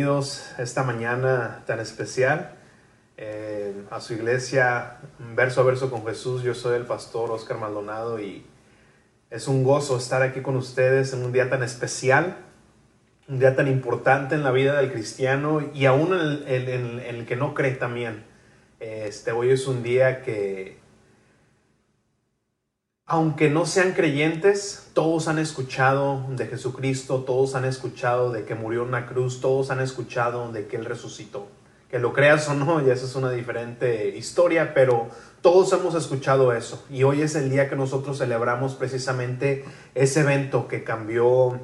Bienvenidos esta mañana tan especial eh, a su iglesia verso a verso con Jesús. Yo soy el pastor Oscar Maldonado y es un gozo estar aquí con ustedes en un día tan especial, un día tan importante en la vida del cristiano y aún en el, en el que no cree también. Este, hoy es un día que, aunque no sean creyentes, todos han escuchado de Jesucristo, todos han escuchado de que murió en una cruz, todos han escuchado de que Él resucitó. Que lo creas o no, ya esa es una diferente historia, pero todos hemos escuchado eso. Y hoy es el día que nosotros celebramos precisamente ese evento que cambió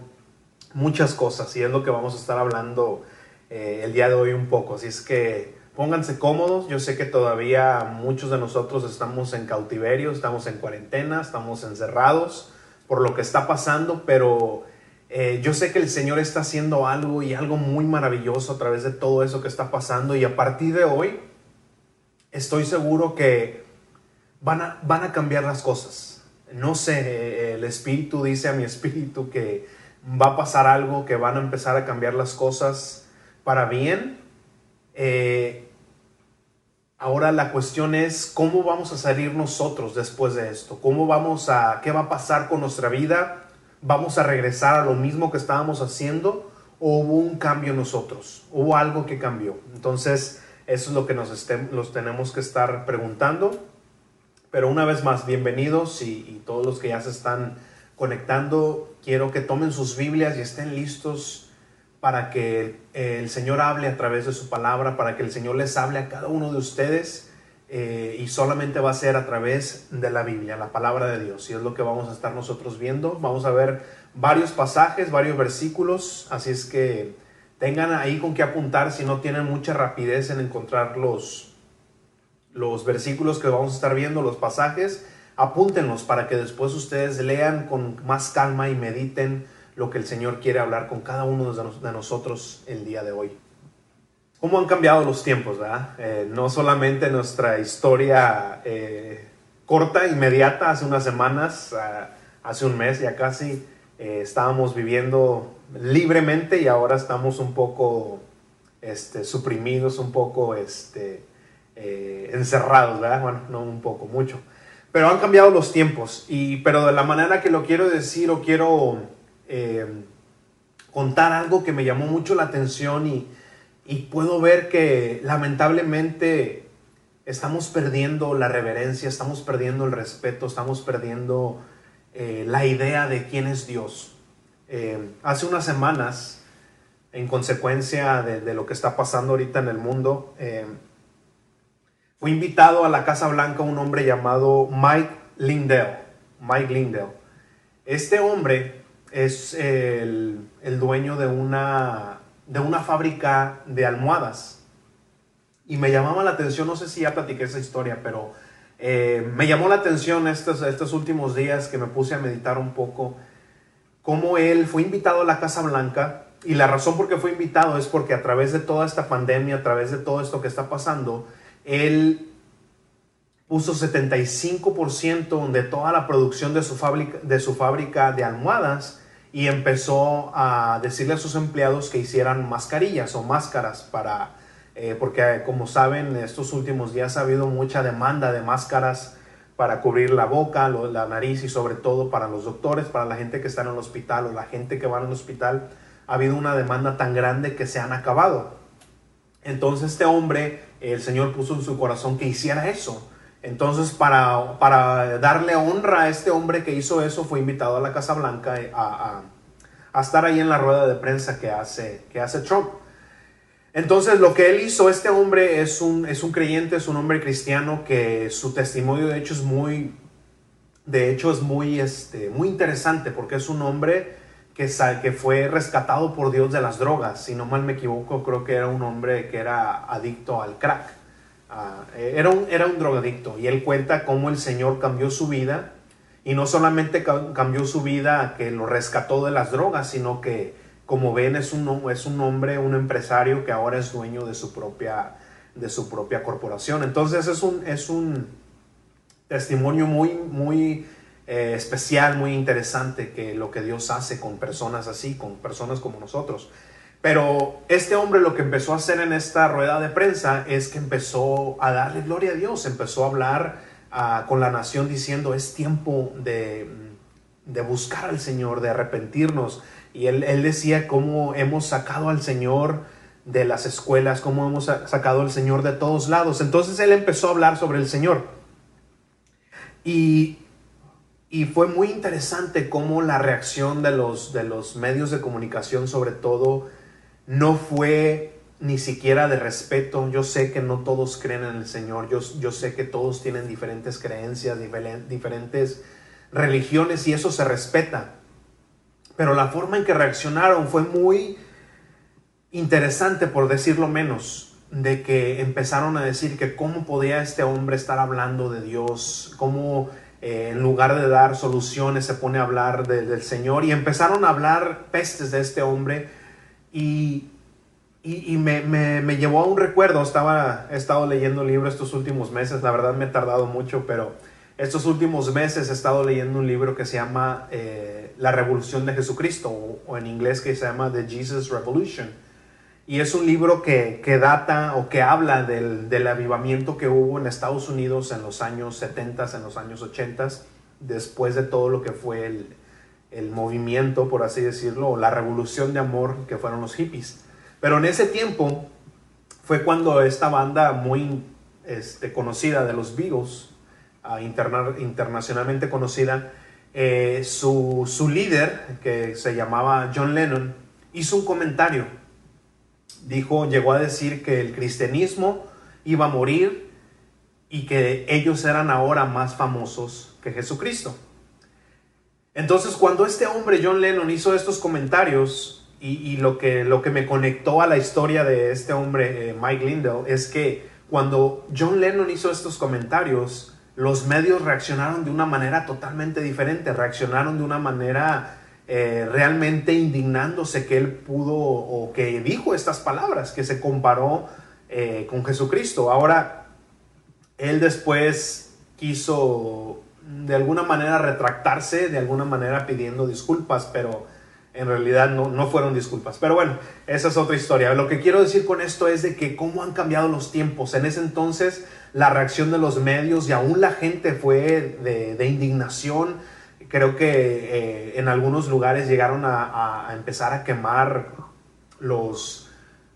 muchas cosas y es lo que vamos a estar hablando eh, el día de hoy un poco. Así es que pónganse cómodos. Yo sé que todavía muchos de nosotros estamos en cautiverio, estamos en cuarentena, estamos encerrados por lo que está pasando, pero eh, yo sé que el Señor está haciendo algo y algo muy maravilloso a través de todo eso que está pasando y a partir de hoy estoy seguro que van a, van a cambiar las cosas. No sé, el Espíritu dice a mi Espíritu que va a pasar algo, que van a empezar a cambiar las cosas para bien. Eh, Ahora la cuestión es cómo vamos a salir nosotros después de esto, cómo vamos a, qué va a pasar con nuestra vida, vamos a regresar a lo mismo que estábamos haciendo o hubo un cambio en nosotros, hubo algo que cambió. Entonces eso es lo que nos, los tenemos que estar preguntando. Pero una vez más, bienvenidos y, y todos los que ya se están conectando, quiero que tomen sus Biblias y estén listos para que el Señor hable a través de su palabra, para que el Señor les hable a cada uno de ustedes eh, y solamente va a ser a través de la Biblia, la palabra de Dios. Y es lo que vamos a estar nosotros viendo. Vamos a ver varios pasajes, varios versículos, así es que tengan ahí con qué apuntar si no tienen mucha rapidez en encontrar los, los versículos que vamos a estar viendo, los pasajes, apúntenlos para que después ustedes lean con más calma y mediten lo que el Señor quiere hablar con cada uno de nosotros el día de hoy. ¿Cómo han cambiado los tiempos? ¿verdad? Eh, no solamente nuestra historia eh, corta, inmediata, hace unas semanas, ah, hace un mes ya casi, eh, estábamos viviendo libremente y ahora estamos un poco este, suprimidos, un poco este, encerrados, ¿verdad? Bueno, no un poco, mucho. Pero han cambiado los tiempos, y, pero de la manera que lo quiero decir o quiero eh, contar algo que me llamó mucho la atención y, puedo ver que lamentablemente estamos perdiendo la reverencia, estamos perdiendo el respeto, estamos perdiendo eh, la idea de quién es Dios. Eh, hace unas semanas, en consecuencia de, lo que está pasando ahorita en el mundo, fui invitado a la Casa Blanca un hombre llamado Mike Lindell. Mike Lindell. Este hombre es el, dueño de una, de una fábrica de almohadas. Y me llamaba la atención, no sé si ya platiqué esa historia, pero eh, me llamó la atención estos, estos últimos días que me puse a meditar un poco, cómo él fue invitado a la Casa Blanca. Y la razón por qué fue invitado es porque a través de toda esta pandemia, a través de todo esto que está pasando, él puso 75% de toda la producción de su, fábrica, de su fábrica de almohadas y empezó a decirle a sus empleados que hicieran mascarillas o máscaras para, eh, porque como saben, estos últimos días ha habido mucha demanda de máscaras para cubrir la boca, la nariz y sobre todo para los doctores, para la gente que está en el hospital o la gente que va al hospital, ha habido una demanda tan grande que se han acabado. Entonces este hombre, el Señor puso en su corazón que hiciera eso entonces, para, para, darle honra a este hombre que hizo eso, fue invitado a la Casa Blanca eh, a, a, estar ahí en la rueda de prensa que hace, que hace Trump. Entonces, lo que él hizo, este hombre es un, es un creyente, es un hombre cristiano que su testimonio de hecho es muy, de hecho es muy, este, muy interesante porque es un hombre que, que fue rescatado por Dios de las drogas. Si no mal me equivoco, creo que era un hombre que era adicto al crack. Ah, era, un, era un drogadicto y él cuenta cómo el Señor cambió su vida y no solamente cambió su vida que lo rescató de las drogas, sino que como ven es un, es un hombre, un empresario que ahora es dueño de su propia, de su propia corporación. Entonces es un, es un testimonio muy, muy eh, especial, muy interesante que lo que Dios hace con personas así, con personas como nosotros. Pero este hombre lo que empezó a hacer en esta rueda de prensa es que empezó a darle gloria a Dios, empezó a hablar ah, con la nación diciendo es tiempo de, de, buscar al Señor, de arrepentirnos. Y él, él decía cómo hemos sacado al Señor de las escuelas, cómo hemos sacado al Señor de todos lados. Entonces él empezó a hablar sobre el Señor. Y, y fue muy interesante cómo la reacción de los, de los medios de comunicación, sobre todo, no fue ni siquiera de respeto. Yo sé que no todos creen en el Señor, yo, yo sé que todos tienen diferentes creencias, diferentes religiones y eso se respeta. Pero la forma en que reaccionaron fue muy interesante, por decirlo menos, de que empezaron a decir que cómo podía este hombre estar hablando de Dios, cómo eh, en lugar de dar soluciones se pone a hablar del Señor y empezaron a hablar pestes de este hombre y, y, me, me, llevó a un recuerdo. Estaba, he estado leyendo libros estos últimos meses, la verdad me he tardado mucho, pero estos últimos meses he estado leyendo un libro que se llama eh, La Revolución de Jesucristo, o, en inglés que se llama The Jesus Revolution. Y es un libro que, que data o que habla del, del, avivamiento que hubo en Estados Unidos en los años 70, en los años 80, después de todo lo que fue el, el movimiento, por así decirlo, la revolución de amor que fueron los hippies. Pero en ese tiempo fue cuando esta banda muy este, conocida de los Beatles, uh, internacionalmente conocida, eh, su, su líder, que se llamaba John Lennon, hizo un comentario. Dijo, llegó a decir que el cristianismo iba a morir y que ellos eran ahora más famosos que Jesucristo. Entonces, cuando este hombre, John Lennon, hizo estos comentarios, y, lo, que, lo que me conectó a la historia de este hombre, eh, Mike Lindell, es que cuando John Lennon hizo estos comentarios, los medios reaccionaron de una manera totalmente diferente, reaccionaron de una manera eh, realmente indignándose que él pudo o que dijo estas palabras, que se comparó eh, con Jesucristo. Ahora, él después quiso de alguna manera retractarse, de alguna manera pidiendo disculpas, pero en realidad no, no, fueron disculpas. Pero bueno, esa es otra historia. Lo que quiero decir con esto es de que cómo han cambiado los tiempos. En ese entonces la reacción de los medios y aún la gente fue de, indignación. Creo que eh, en algunos lugares llegaron a, a empezar a quemar los,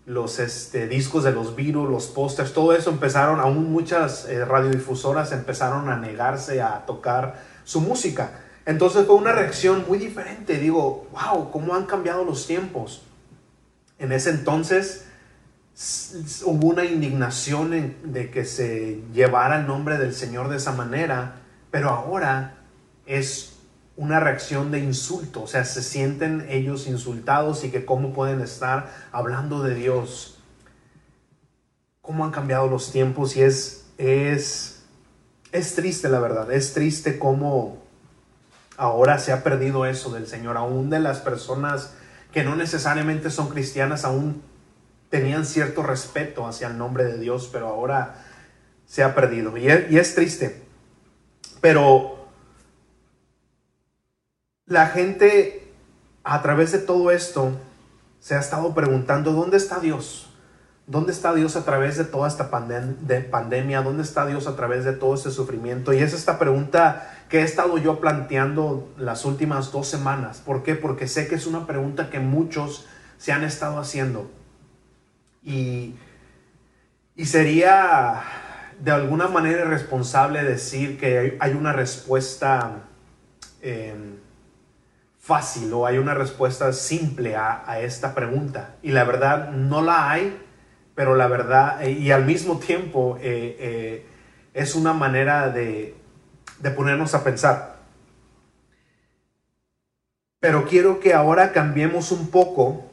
los este, discos de los virus, los pósters, todo eso empezaron, aún muchas eh, radiodifusoras empezaron a negarse a tocar su música. Entonces fue una reacción muy diferente. Digo, wow, cómo han cambiado los tiempos. En ese entonces hubo una indignación de que se llevara el nombre del Señor de esa manera, pero ahora es una reacción de insulto, o sea, se sienten ellos insultados y que cómo pueden estar hablando de Dios. Cómo han cambiado los tiempos y es, es, es triste la verdad, es triste cómo ahora se ha perdido eso del Señor, aún de las personas que no necesariamente son cristianas, aún tenían cierto respeto hacia el nombre de Dios, pero ahora se ha perdido y es, y es triste. Pero la gente a través de todo esto se ha estado preguntando, ¿dónde está Dios? ¿Dónde está Dios a través de toda esta pandemia? ¿Dónde está Dios a través de todo este sufrimiento? Y es esta pregunta que he estado yo planteando las últimas dos semanas. ¿Por qué? Porque sé que es una pregunta que muchos se han estado haciendo. Y, sería de alguna manera irresponsable decir que hay una respuesta eh, fácil o hay una respuesta simple a, esta pregunta. Y la verdad no la hay, pero la verdad, eh, y al mismo tiempo eh, eh, es una manera de, ponernos a pensar. Pero quiero que ahora cambiemos un poco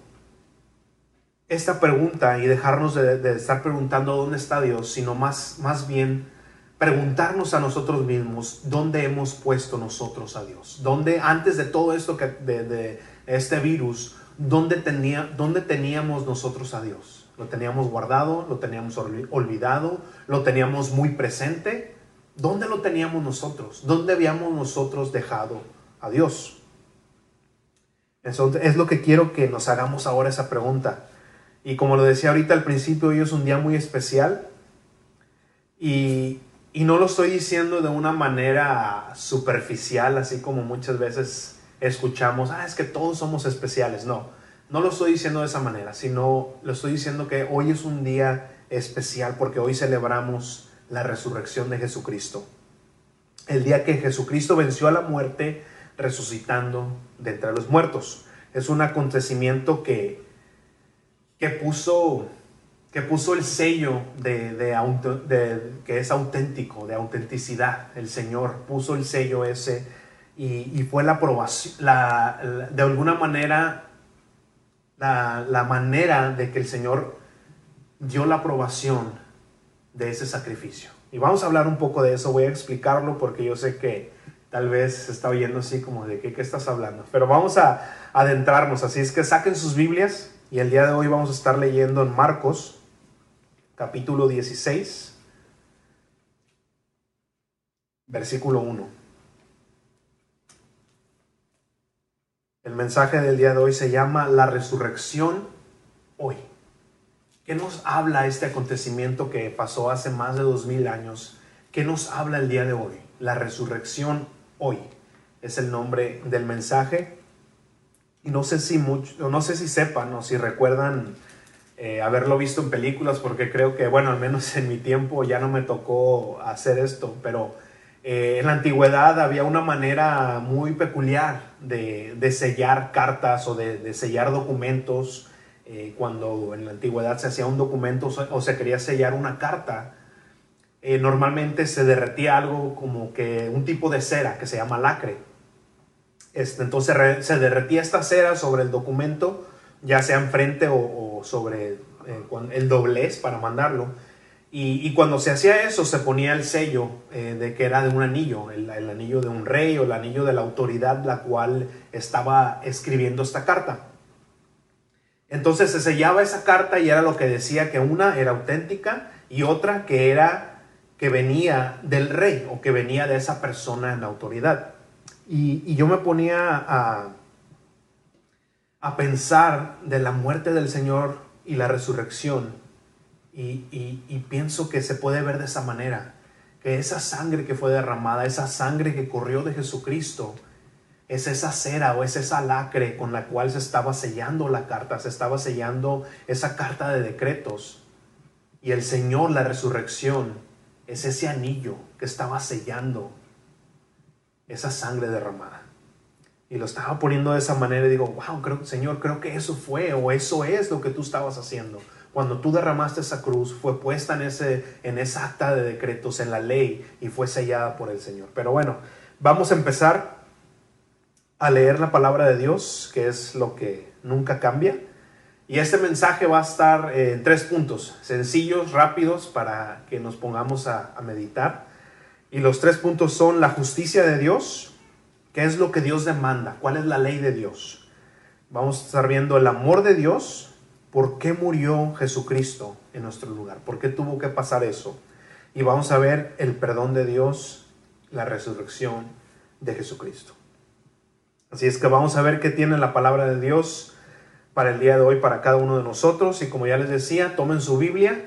esta pregunta y dejarnos de, de, estar preguntando dónde está Dios, sino más, más bien preguntarnos a nosotros mismos dónde hemos puesto nosotros a Dios. Dónde, antes de todo esto que, de, este virus, ¿dónde, tenía, ¿dónde teníamos nosotros a Dios? ¿Lo teníamos guardado? ¿Lo teníamos olvidado? ¿Lo teníamos muy presente? ¿Dónde lo teníamos nosotros? ¿Dónde habíamos nosotros dejado a Dios? Eso es lo que quiero que nos hagamos ahora esa pregunta. Y como lo decía ahorita al principio, hoy es un día muy especial. Y, y no lo estoy diciendo de una manera superficial, así como muchas veces escuchamos, ah, es que todos somos especiales. No, no lo estoy diciendo de esa manera, sino lo estoy diciendo que hoy es un día especial porque hoy celebramos la resurrección de Jesucristo. El día que Jesucristo venció a la muerte resucitando de entre los muertos. Es un acontecimiento que, que, puso, que puso el sello de, de, que es auténtico, de autenticidad. El Señor puso el sello ese y, fue la aprobación, la, de alguna manera, la, la manera de que el Señor dio la aprobación de ese sacrificio. Y vamos a hablar un poco de eso, voy a explicarlo porque yo sé que tal vez se está oyendo así como de qué, qué estás hablando. Pero vamos a adentrarnos, así es que saquen sus Biblias y el día de hoy vamos a estar leyendo en Marcos capítulo 16, versículo 1. El mensaje del día de hoy se llama La resurrección hoy. ¿Qué nos habla este acontecimiento que pasó hace más de dos mil años? ¿Qué nos habla el día de hoy? La resurrección hoy es el nombre del mensaje. Y no sé si mucho, no sé si sepan o si recuerdan eh, haberlo visto en películas, porque creo que, bueno, al menos en mi tiempo ya no me tocó hacer esto, pero eh, en la antigüedad había una manera muy peculiar de, sellar cartas o de, sellar documentos. Eh, cuando en la antigüedad se hacía un documento o se quería sellar una carta, eh, normalmente se derretía algo como que un tipo de cera que se llama lacre. Este, entonces se derretía esta cera sobre el documento, ya sea enfrente o, sobre eh, el doblez para mandarlo. Y, cuando se hacía eso, se ponía el sello eh, de que era de un anillo, el, anillo de un rey o el anillo de la autoridad la cual estaba escribiendo esta carta. Entonces se sellaba esa carta y era lo que decía que una era auténtica y otra que era que venía del rey o que venía de esa persona en la autoridad. Y, yo me ponía a, a, pensar de la muerte del Señor y la resurrección y, y pienso que se puede ver de esa manera, que esa sangre que fue derramada, esa sangre que corrió de Jesucristo, es esa cera o es esa lacre con la cual se estaba sellando la carta, se estaba sellando esa carta de decretos. Y el Señor, la resurrección, es ese anillo que estaba sellando esa sangre derramada. Y lo estaba poniendo de esa manera y digo, wow, creo, Señor, creo que eso fue o eso es lo que tú estabas haciendo. Cuando tú derramaste esa cruz, fue puesta en, ese, en esa acta de decretos, en la ley, y fue sellada por el Señor. Pero bueno, vamos a empezar a leer la palabra de Dios, que es lo que nunca cambia. Y este mensaje va a estar en tres puntos, sencillos, rápidos, para que nos pongamos a, meditar. Y los tres puntos son la justicia de Dios, qué es lo que Dios demanda, cuál es la ley de Dios. Vamos a estar viendo el amor de Dios, por qué murió Jesucristo en nuestro lugar, por qué tuvo que pasar eso. Y vamos a ver el perdón de Dios, la resurrección de Jesucristo. Así es que vamos a ver qué tiene la palabra de Dios para el día de hoy para cada uno de nosotros. Y como ya les decía, tomen su Biblia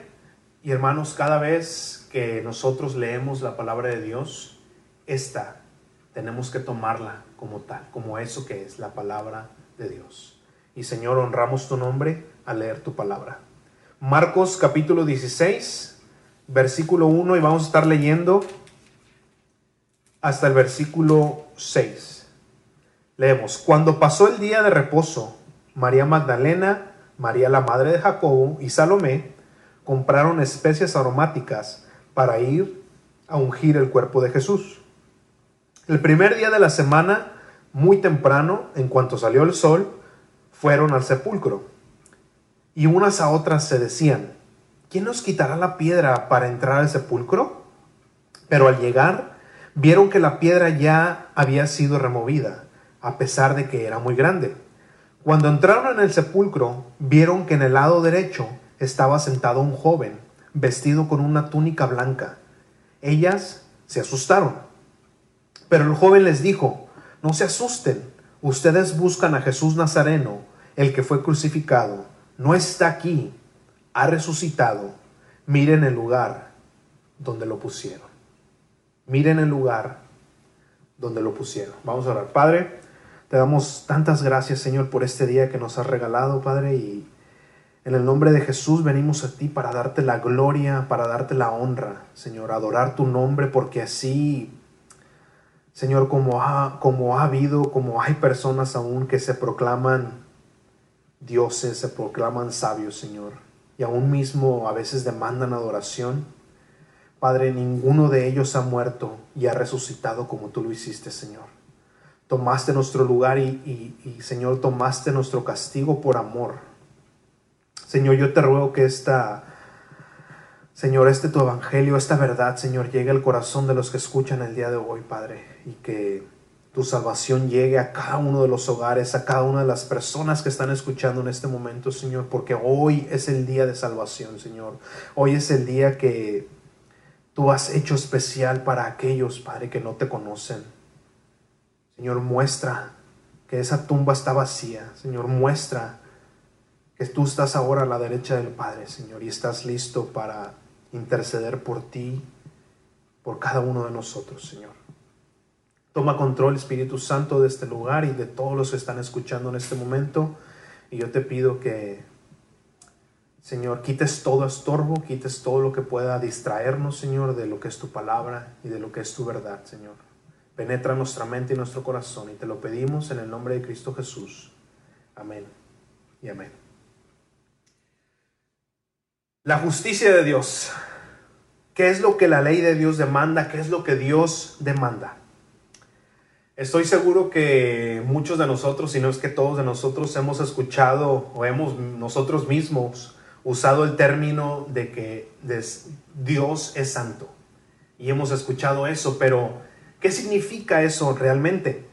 y hermanos, cada vez que nosotros leemos la palabra de Dios, esta tenemos que tomarla como tal, como eso que es la palabra de Dios. Y Señor, honramos tu nombre al leer tu palabra. Marcos capítulo 16, versículo 1 y vamos a estar leyendo hasta el versículo 6. Leemos, cuando pasó el día de reposo, María Magdalena, María la madre de Jacobo y Salomé compraron especias aromáticas para ir a ungir el cuerpo de Jesús. El primer día de la semana, muy temprano, en cuanto salió el sol, fueron al sepulcro. Y unas a otras se decían, ¿quién nos quitará la piedra para entrar al sepulcro? Pero al llegar, vieron que la piedra ya había sido removida, a pesar de que era muy grande. Cuando entraron en el sepulcro, vieron que en el lado derecho estaba sentado un joven, vestido con una túnica blanca. Ellas se asustaron. Pero el joven les dijo, no se asusten, ustedes buscan a Jesús Nazareno, el que fue crucificado. no está aquí, ha resucitado. Miren el lugar donde lo pusieron. Miren el lugar donde lo pusieron. Vamos a orar. Padre, te damos tantas gracias, Señor, por este día que nos has regalado, Padre, y en el nombre de Jesús venimos a ti para darte la gloria, para darte la honra, Señor, adorar tu nombre, porque así, Señor, como ha, como ha habido, como hay personas aún que se proclaman dioses, se proclaman sabios, Señor, y aún mismo a veces demandan adoración. Padre, ninguno de ellos ha muerto y ha resucitado como tú lo hiciste, Señor. Tomaste nuestro lugar y, y Señor, tomaste nuestro castigo por amor Señor, yo te ruego que esta, Señor, este tu evangelio, esta verdad, Señor, llegue al corazón de los que escuchan el día de hoy, Padre, y que tu salvación llegue a cada uno de los hogares, a cada una de las personas que están escuchando en este momento, Señor, porque hoy es el día de salvación, Señor. Hoy es el día que tú has hecho especial para aquellos, Padre, que no te conocen. Señor, muestra que esa tumba está vacía. Señor, muestra que tú estás ahora a la derecha del Padre, Señor, y estás listo para interceder por ti, por cada uno de nosotros, Señor. Toma control, Espíritu Santo, de este lugar y de todos los que están escuchando en este momento. Y yo te pido que, Señor, quites todo estorbo, quites todo lo que pueda distraernos, Señor, de lo que es tu palabra y de lo que es tu verdad, Señor. Penetra nuestra mente y nuestro corazón y te lo pedimos en el nombre de Cristo Jesús. Amén y amén. La justicia de Dios. ¿Qué es lo que la ley de Dios demanda? ¿Qué es lo que Dios demanda? Estoy seguro que muchos de nosotros, si no es que todos de nosotros, hemos escuchado o hemos nosotros mismos usado el término de que Dios es santo. Y hemos escuchado eso, pero ¿qué significa eso realmente?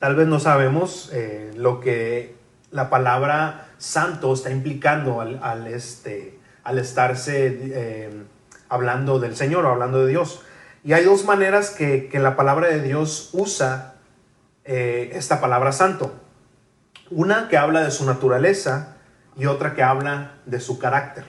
Tal vez no sabemos eh, lo que la palabra santo está implicando al, este, al estarse eh, hablando del Señor o hablando de Dios. Y hay dos maneras que, la palabra de Dios usa eh, esta palabra santo. Una que habla de su naturaleza y otra que habla de su carácter.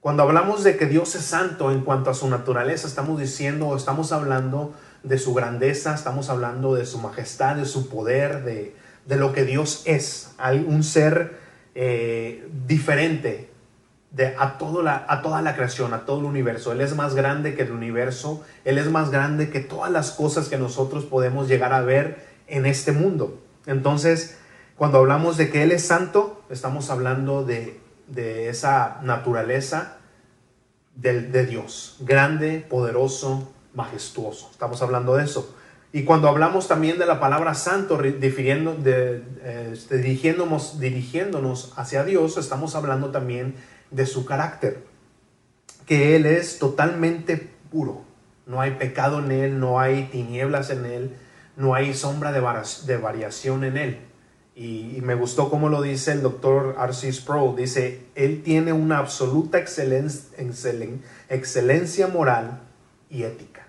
Cuando hablamos de que Dios es santo en cuanto a su naturaleza, estamos diciendo o estamos hablando de su grandeza, estamos hablando de su majestad, de su poder, de, de lo que Dios es. Un ser eh, diferente de, a, la, a toda la creación, a todo el universo. Él es más grande que el universo, Él es más grande que todas las cosas que nosotros podemos llegar a ver en este mundo. Entonces, cuando hablamos de que Él es santo, estamos hablando de, esa naturaleza de, de Dios, grande, poderoso, majestuoso. Estamos hablando de eso. Y cuando hablamos también de la palabra santo, de, este, dirigiéndonos, dirigiéndonos hacia Dios, estamos hablando también de su carácter, que Él es totalmente puro. No hay pecado en Él, no hay tinieblas en Él, no hay sombra de, variación en Él. Y, me gustó como lo dice el doctor R.C. Sproul. Dice, Él tiene una absoluta excelencia, excelencia moral y ética.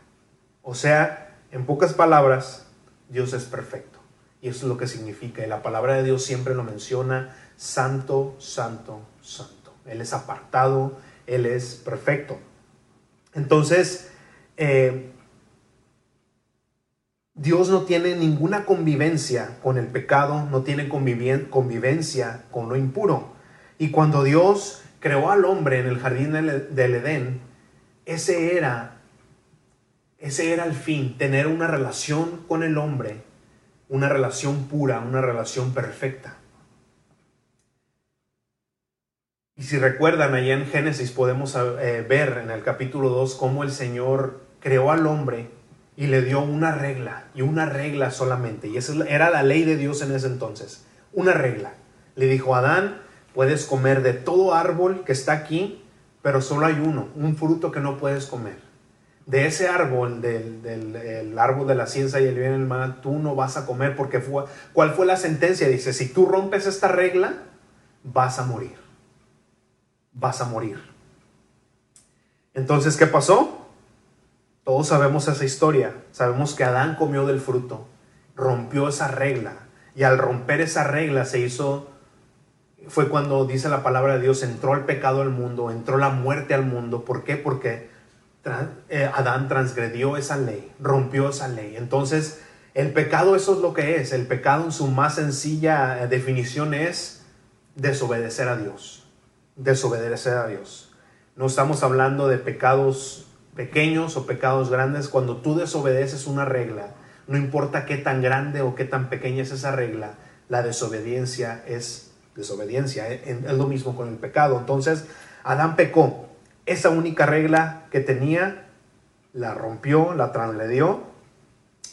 O sea, en pocas palabras, Dios es perfecto. Y eso es lo que significa. Y la palabra de Dios siempre lo menciona, santo, santo, santo. Él es apartado, Él es perfecto. Entonces, eh, Dios no tiene ninguna convivencia con el pecado, no tiene convivencia con lo impuro. Y cuando Dios creó al hombre en el jardín del Edén, ese era ese era el fin, tener una relación con el hombre, una relación pura, una relación perfecta. Y si recuerdan, allá en Génesis podemos eh, ver en el capítulo 2 cómo el Señor creó al hombre y le dio una regla, y una regla solamente. Y esa era la ley de Dios en ese entonces, una regla. Le dijo, Adán, puedes comer de todo árbol que está aquí, pero solo hay uno, un fruto que no puedes comer de ese árbol, del, árbol de la ciencia y el bien y el mal, tú no vas a comer porque fue, ¿cuál fue la sentencia? Dice, si tú rompes esta regla, vas a morir. Vas a morir. Entonces, ¿qué pasó? Todos sabemos esa historia. Sabemos que Adán comió del fruto, rompió esa regla y al romper esa regla se hizo fue cuando dice la palabra de Dios, entró el pecado al mundo, entró la muerte al mundo. ¿Por qué? Porque eh, Adán transgredió esa ley, rompió esa ley. Entonces, el pecado eso es lo que es. El pecado en su más sencilla eh, definición es desobedecer a Dios. Desobedecer a Dios. No estamos hablando de pecados pequeños o pecados grandes. Cuando tú desobedeces una regla, no importa qué tan grande o qué tan pequeña es esa regla, la desobediencia es desobediencia. Es lo mismo con el pecado. Entonces, Adán pecó. Esa única regla que tenía, la rompió, la transgredió.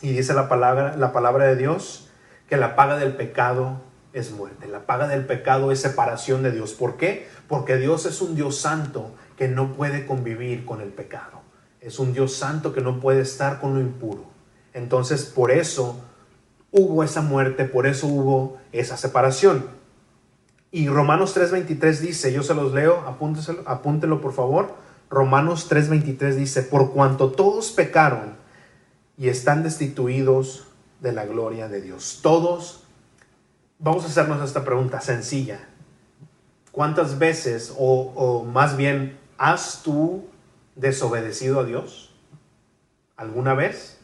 Y dice la palabra, la palabra de Dios que la paga del pecado es muerte. La paga del pecado es separación de Dios. ¿Por qué? Porque Dios es un Dios santo que no puede convivir con el pecado. Es un Dios santo que no puede estar con lo impuro. Entonces, por eso hubo esa muerte, por eso hubo esa separación. Y Romanos 3:23 dice, yo se los leo, apúntelo, apúntelo por favor. Romanos 3:23 dice, por cuanto todos pecaron y están destituidos de la gloria de Dios. Todos, vamos a hacernos esta pregunta sencilla. ¿Cuántas veces, o, más bien, has tú desobedecido a Dios? ¿Alguna vez?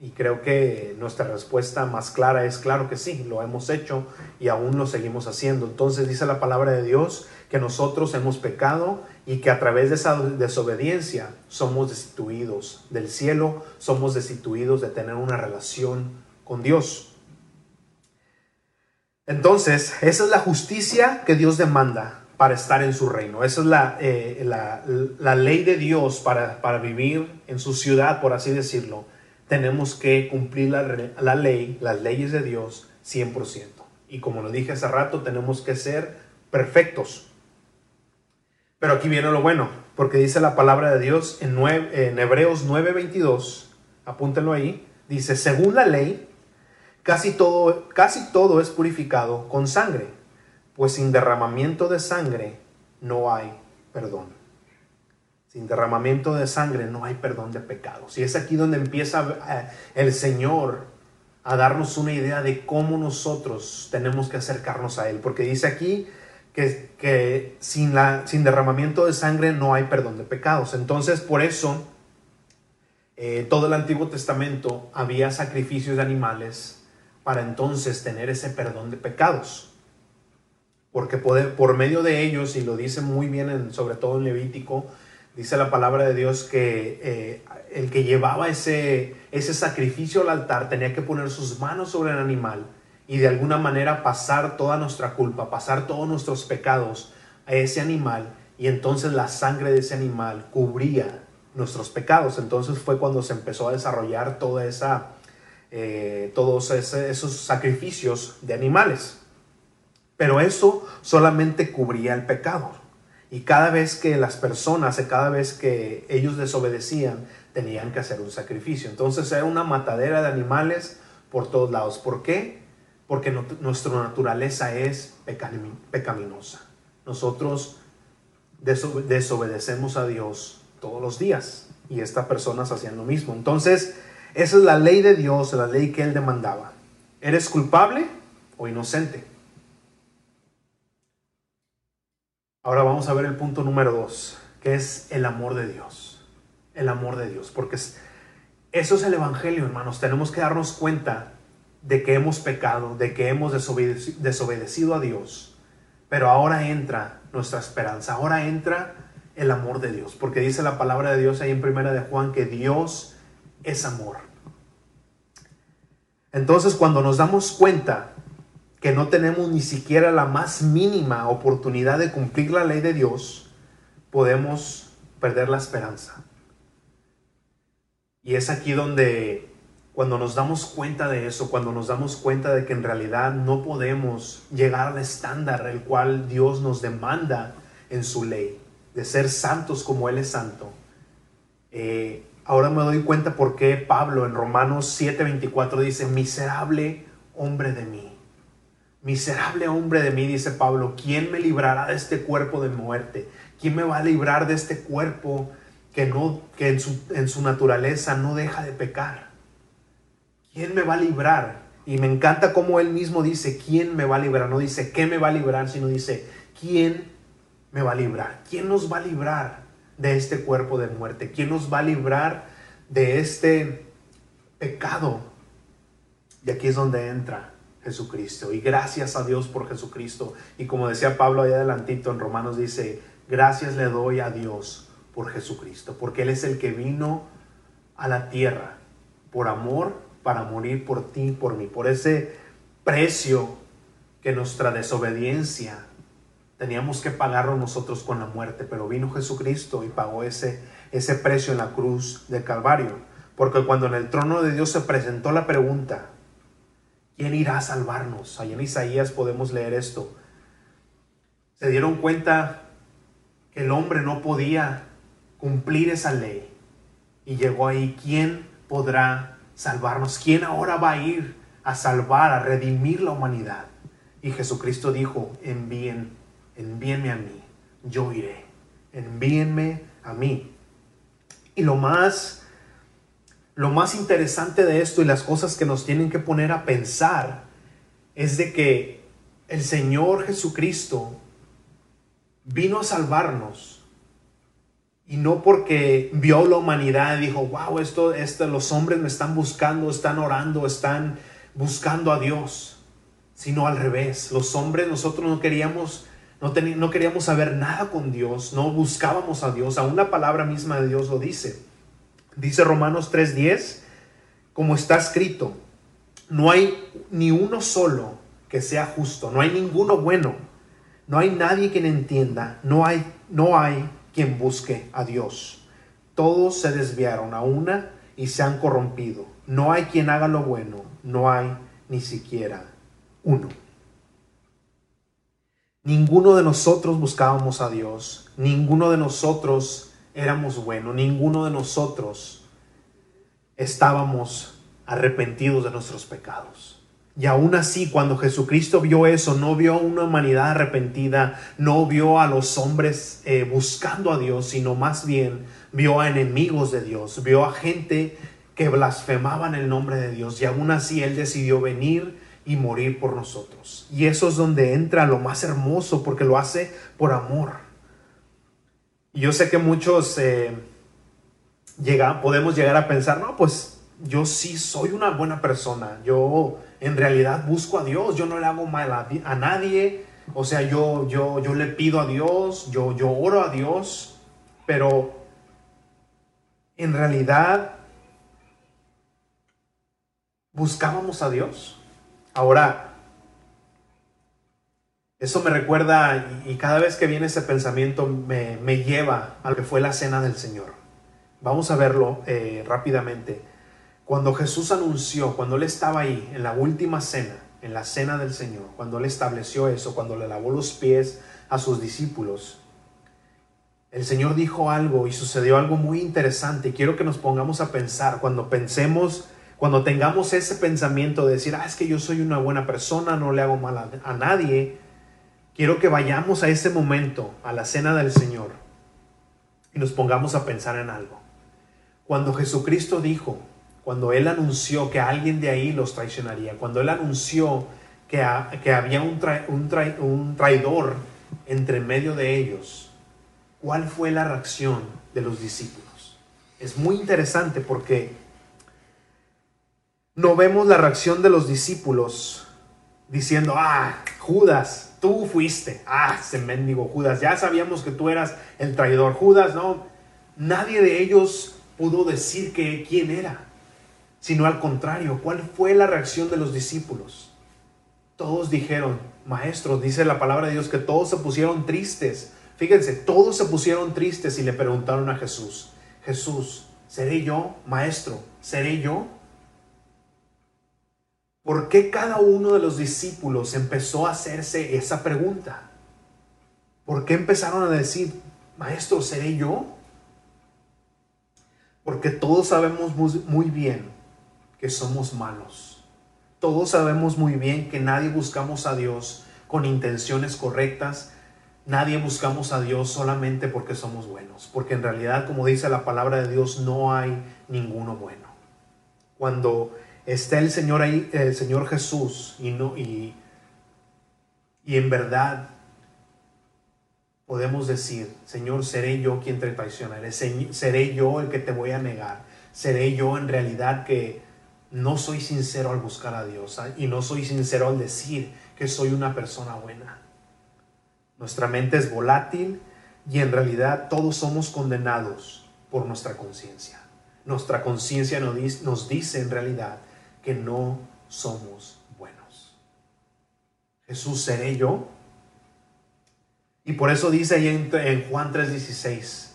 Y creo que nuestra respuesta más clara es claro que sí, lo hemos hecho y aún lo seguimos haciendo. Entonces dice la palabra de Dios que nosotros hemos pecado y que a través de esa desobediencia somos destituidos del cielo, somos destituidos de tener una relación con Dios. Entonces, esa es la justicia que Dios demanda para estar en su reino. Esa es la, eh, la, ley de Dios para, para vivir en su ciudad, por así decirlo tenemos que cumplir la, ley, las leyes de Dios 100%. Y como lo dije hace rato, tenemos que ser perfectos. Pero aquí viene lo bueno, porque dice la palabra de Dios en, en Hebreos 9:22, apúntenlo ahí, dice, según la ley, casi todo, casi todo es purificado con sangre, pues sin derramamiento de sangre no hay perdón. Sin derramamiento de sangre no hay perdón de pecados. Y es aquí donde empieza eh, el Señor a darnos una idea de cómo nosotros tenemos que acercarnos a Él. Porque dice aquí que, que sin, la, sin derramamiento de sangre no hay perdón de pecados. Entonces, por eso, eh, todo el Antiguo Testamento había sacrificios de animales para entonces tener ese perdón de pecados. Porque por, medio de ellos, y lo dice muy bien, en, sobre todo en Levítico, Dice la palabra de Dios que eh, el que llevaba ese, ese sacrificio al altar tenía que poner sus manos sobre el animal y de alguna manera pasar toda nuestra culpa, pasar todos nuestros pecados a ese animal y entonces la sangre de ese animal cubría nuestros pecados. Entonces fue cuando se empezó a desarrollar toda esa, eh, todos esos sacrificios de animales. Pero eso solamente cubría el pecado. Y cada vez que las personas, cada vez que ellos desobedecían, tenían que hacer un sacrificio. Entonces era una matadera de animales por todos lados. ¿Por qué? Porque nuestra naturaleza es pecaminosa. Nosotros desobedecemos a Dios todos los días y estas personas hacían lo mismo. Entonces, esa es la ley de Dios, la ley que Él demandaba. ¿Eres culpable o inocente? Ahora vamos a ver el punto número dos, que es el amor de Dios. El amor de Dios, porque eso es el Evangelio, hermanos. Tenemos que darnos cuenta de que hemos pecado, de que hemos desobedecido a Dios. Pero ahora entra nuestra esperanza, ahora entra el amor de Dios, porque dice la palabra de Dios ahí en primera de Juan que Dios es amor. Entonces, cuando nos damos cuenta que no tenemos ni siquiera la más mínima oportunidad de cumplir la ley de Dios, podemos perder la esperanza. Y es aquí donde cuando nos damos cuenta de eso, cuando nos damos cuenta de que en realidad no podemos llegar al estándar el cual Dios nos demanda en su ley, de ser santos como Él es santo, eh, ahora me doy cuenta por qué Pablo en Romanos 7:24 dice, miserable hombre de mí. Miserable hombre de mí, dice Pablo, ¿quién me librará de este cuerpo de muerte? ¿Quién me va a librar de este cuerpo que, no, que en, su, en su naturaleza no deja de pecar? ¿Quién me va a librar? Y me encanta cómo él mismo dice, ¿quién me va a librar? No dice, ¿qué me va a librar? Sino dice, ¿quién me va a librar? ¿Quién nos va a librar de este cuerpo de muerte? ¿Quién nos va a librar de este pecado? Y aquí es donde entra Jesucristo. Y gracias a Dios por Jesucristo. Y como decía Pablo ahí adelantito en Romanos, dice, gracias le doy a Dios por Jesucristo, porque Él es el que vino a la tierra por amor para morir por ti, por mí, por ese precio que nuestra desobediencia teníamos que pagarlo nosotros con la muerte, pero vino Jesucristo y pagó ese, ese precio en la cruz del Calvario. Porque cuando en el trono de Dios se presentó la pregunta, ¿quién irá a salvarnos? Allá en Isaías podemos leer esto. Se dieron cuenta que el hombre no podía cumplir esa ley. Y llegó ahí, ¿quién podrá salvarnos? ¿Quién ahora va a ir a salvar, a redimir la humanidad? Y Jesucristo dijo, envíen envíenme a mí, yo iré, envíenme a mí. Y lo más, lo más interesante de esto y las cosas que nos tienen que poner a pensar es de que el Señor Jesucristo vino a salvarnos y no porque vio la humanidad y dijo, wow, esto, esto, los hombres me están buscando, están orando, están buscando a Dios, sino al revés. Los hombres, nosotros no queríamos no, queríamos saber nada con Dios, no buscábamos a Dios, aún la palabra misma de Dios lo dice. Dice Romanos 3:10, como está escrito, no hay ni uno solo que sea justo, no hay ninguno bueno, no hay nadie quien entienda, no hay, no hay quien busque a Dios. Todos se desviaron a una y se han corrompido. No hay quien haga lo bueno, no hay ni siquiera uno. Ninguno de nosotros buscábamos a Dios, ninguno de nosotros éramos buenos, ninguno de nosotros estábamos arrepentidos de nuestros pecados. Y aún así, cuando Jesucristo vio eso, no vio una humanidad arrepentida, no vio a los hombres eh, buscando a Dios, sino más bien vio a enemigos de Dios, vio a gente que blasfemaban el nombre de Dios. Y aún así Él decidió venir y morir por nosotros. Y eso es donde entra lo más hermoso, porque lo hace por amor. Y yo sé que muchos eh, podemos llegar a pensar, no, pues yo sí soy una buena persona, yo en realidad busco a Dios, yo no le hago mal a, nadie, o sea, yo, yo, yo le pido a Dios, yo, yo oro a Dios, pero en realidad buscábamos a Dios. Ahora, eso me recuerda y, cada vez que viene ese pensamiento me, lleva a lo que fue la cena del Señor. Vamos a verlo eh, rápidamente. Cuando Jesús anunció, cuando Él estaba ahí en la última cena, en la cena del Señor, cuando Él estableció eso, cuando le lavó los pies a sus discípulos, el Señor dijo algo y sucedió algo muy interesante. Quiero que nos pongamos a pensar, cuando pensemos cuando tengamos ese pensamiento de decir, ah, es que yo soy una buena persona, no le hago mal a, nadie, quiero que vayamos a ese momento, a la cena del Señor, y nos pongamos a pensar en algo. Cuando Jesucristo dijo, cuando Él anunció que alguien de ahí los traicionaría, cuando Él anunció que, que había un, un traidor entre medio de ellos, ¿cuál fue la reacción de los discípulos? Es muy interesante porque no vemos la reacción de los discípulos diciendo, ah, Judas, tú fuiste, ah, ese mendigo Judas, ya sabíamos que tú eras el traidor. Judas, no, nadie de ellos pudo decir que quién era, sino al contrario, ¿cuál fue la reacción de los discípulos? Todos dijeron, maestro, dice la palabra de Dios que todos se pusieron tristes. Fíjense, todos se pusieron tristes y le preguntaron a Jesús, Jesús, ¿seré yo, maestro? ¿Seré yo? ¿Por qué cada uno de los discípulos empezó a hacerse esa pregunta? ¿Por qué empezaron a decir, maestro, ¿seré yo? Porque todos sabemos muy bien que somos malos. Todos sabemos muy bien que nadie buscamos a Dios con intenciones correctas. Nadie buscamos a Dios solamente porque somos buenos. Porque en realidad, como dice la palabra de Dios, no hay ninguno bueno. Cuando está el Señor ahí, el Señor Jesús, y, no, y, y en verdad podemos decir, Señor, seré yo quien te traicionaré, seré yo el que te voy a negar, seré yo en realidad que no soy sincero al buscar a Dios ¿ah? y no soy sincero al decir que soy una persona buena. Nuestra mente es volátil y en realidad todos somos condenados por nuestra conciencia. Nuestra conciencia nos dice en realidad que no somos buenos. Jesús seré yo. Y por eso dice ahí en, Juan 3:16,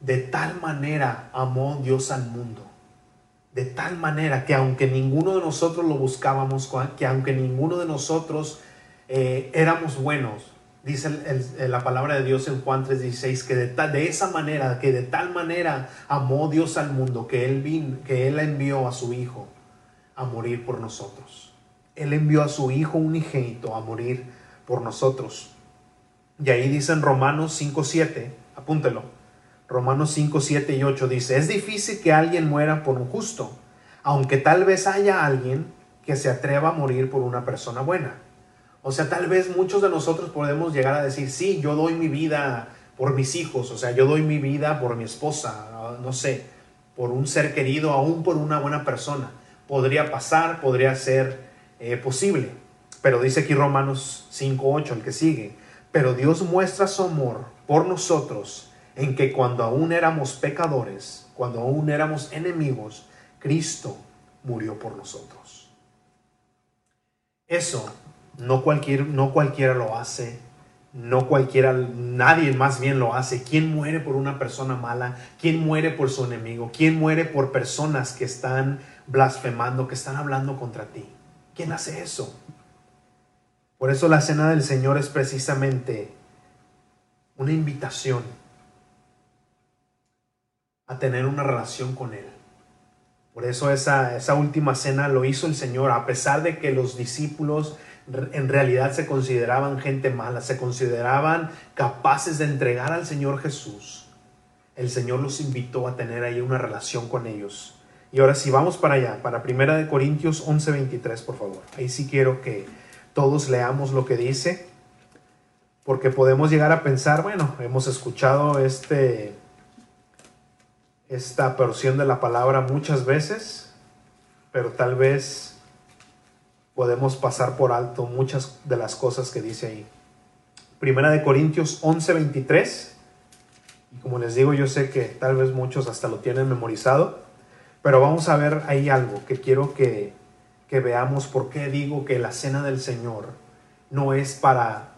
de tal manera amó Dios al mundo, de tal manera que aunque ninguno de nosotros lo buscábamos, que aunque ninguno de nosotros eh, éramos buenos, dice la palabra de Dios en Juan 3:16, que de, de, esa manera, que de tal manera amó Dios al mundo, que Él, que él envió a su Hijo a morir por nosotros. Él envió a su Hijo unigénito a morir por nosotros. Y ahí dice en Romanos 5, 7, apúntelo. Romanos 5, 7 y 8 dice, es difícil que alguien muera por un justo, aunque tal vez haya alguien que se atreva a morir por una persona buena. O sea, tal vez muchos de nosotros podemos llegar a decir, sí, yo doy mi vida por mis hijos, o sea, yo doy mi vida por mi esposa, no sé, por un ser querido, aún por una buena persona podría pasar, podría ser eh, posible. Pero dice aquí Romanos 5.8, el que sigue, pero Dios muestra su amor por nosotros en que cuando aún éramos pecadores, cuando aún éramos enemigos, Cristo murió por nosotros. Eso no, cualquier, no cualquiera lo hace, no cualquiera, nadie más bien lo hace. ¿Quién muere por una persona mala? ¿Quién muere por su enemigo? ¿Quién muere por personas que están blasfemando, que están hablando contra ti. ¿Quién hace eso? Por eso la cena del Señor es precisamente una invitación a tener una relación con Él. Por eso esa, esa última cena lo hizo el Señor, a pesar de que los discípulos en realidad se consideraban gente mala, se consideraban capaces de entregar al Señor Jesús. El Señor los invitó a tener ahí una relación con ellos y ahora sí, vamos para allá, para Primera de Corintios 11:23, por favor. Ahí sí quiero que todos leamos lo que dice, porque podemos llegar a pensar, bueno, hemos escuchado este, esta porción de la palabra muchas veces, pero tal vez podemos pasar por alto muchas de las cosas que dice ahí. Primera de Corintios 11:23, y como les digo, yo sé que tal vez muchos hasta lo tienen memorizado. Pero vamos a ver ahí algo que quiero que, veamos por qué digo que la cena del Señor no es para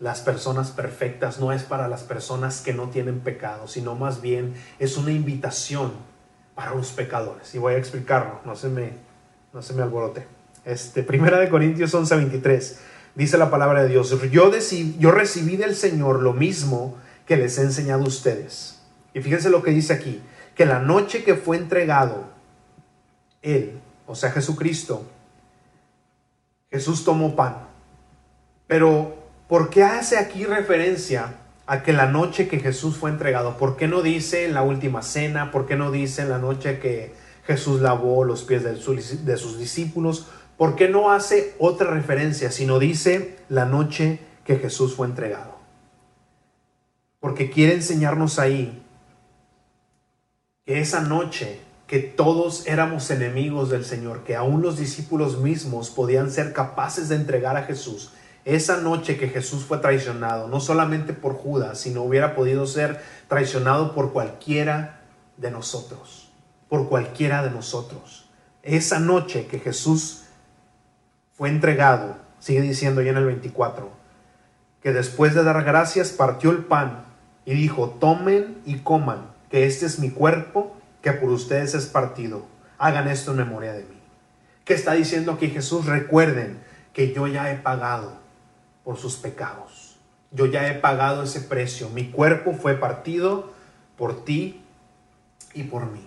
las personas perfectas, no es para las personas que no tienen pecado, sino más bien es una invitación para los pecadores. Y voy a explicarlo, no se me, no se me alborote. Este, Primera de Corintios 11, 23, dice la palabra de Dios, yo, yo recibí del Señor lo mismo que les he enseñado a ustedes. Y fíjense lo que dice aquí, que la noche que fue entregado Él, o sea Jesucristo, Jesús tomó pan. Pero, ¿por qué hace aquí referencia a que la noche que Jesús fue entregado? ¿Por qué no dice en la última cena? ¿Por qué no dice en la noche que Jesús lavó los pies de, sus discípulos? ¿Por qué no hace otra referencia, sino dice la noche que Jesús fue entregado? Porque quiere enseñarnos ahí que esa noche que todos éramos enemigos del Señor, que aún los discípulos mismos podían ser capaces de entregar a Jesús, esa noche que Jesús fue traicionado, no solamente por Judas, sino hubiera podido ser traicionado por cualquiera de nosotros, por cualquiera de nosotros. Esa noche que Jesús fue entregado, sigue diciendo ya en el 24, que después de dar gracias partió el pan y dijo, tomen y coman que este es mi cuerpo que por ustedes es partido. Hagan esto en memoria de mí. ¿Qué está diciendo aquí Jesús? Recuerden que yo ya he pagado por sus pecados. Yo ya he pagado ese precio. Mi cuerpo fue partido por ti y por mí.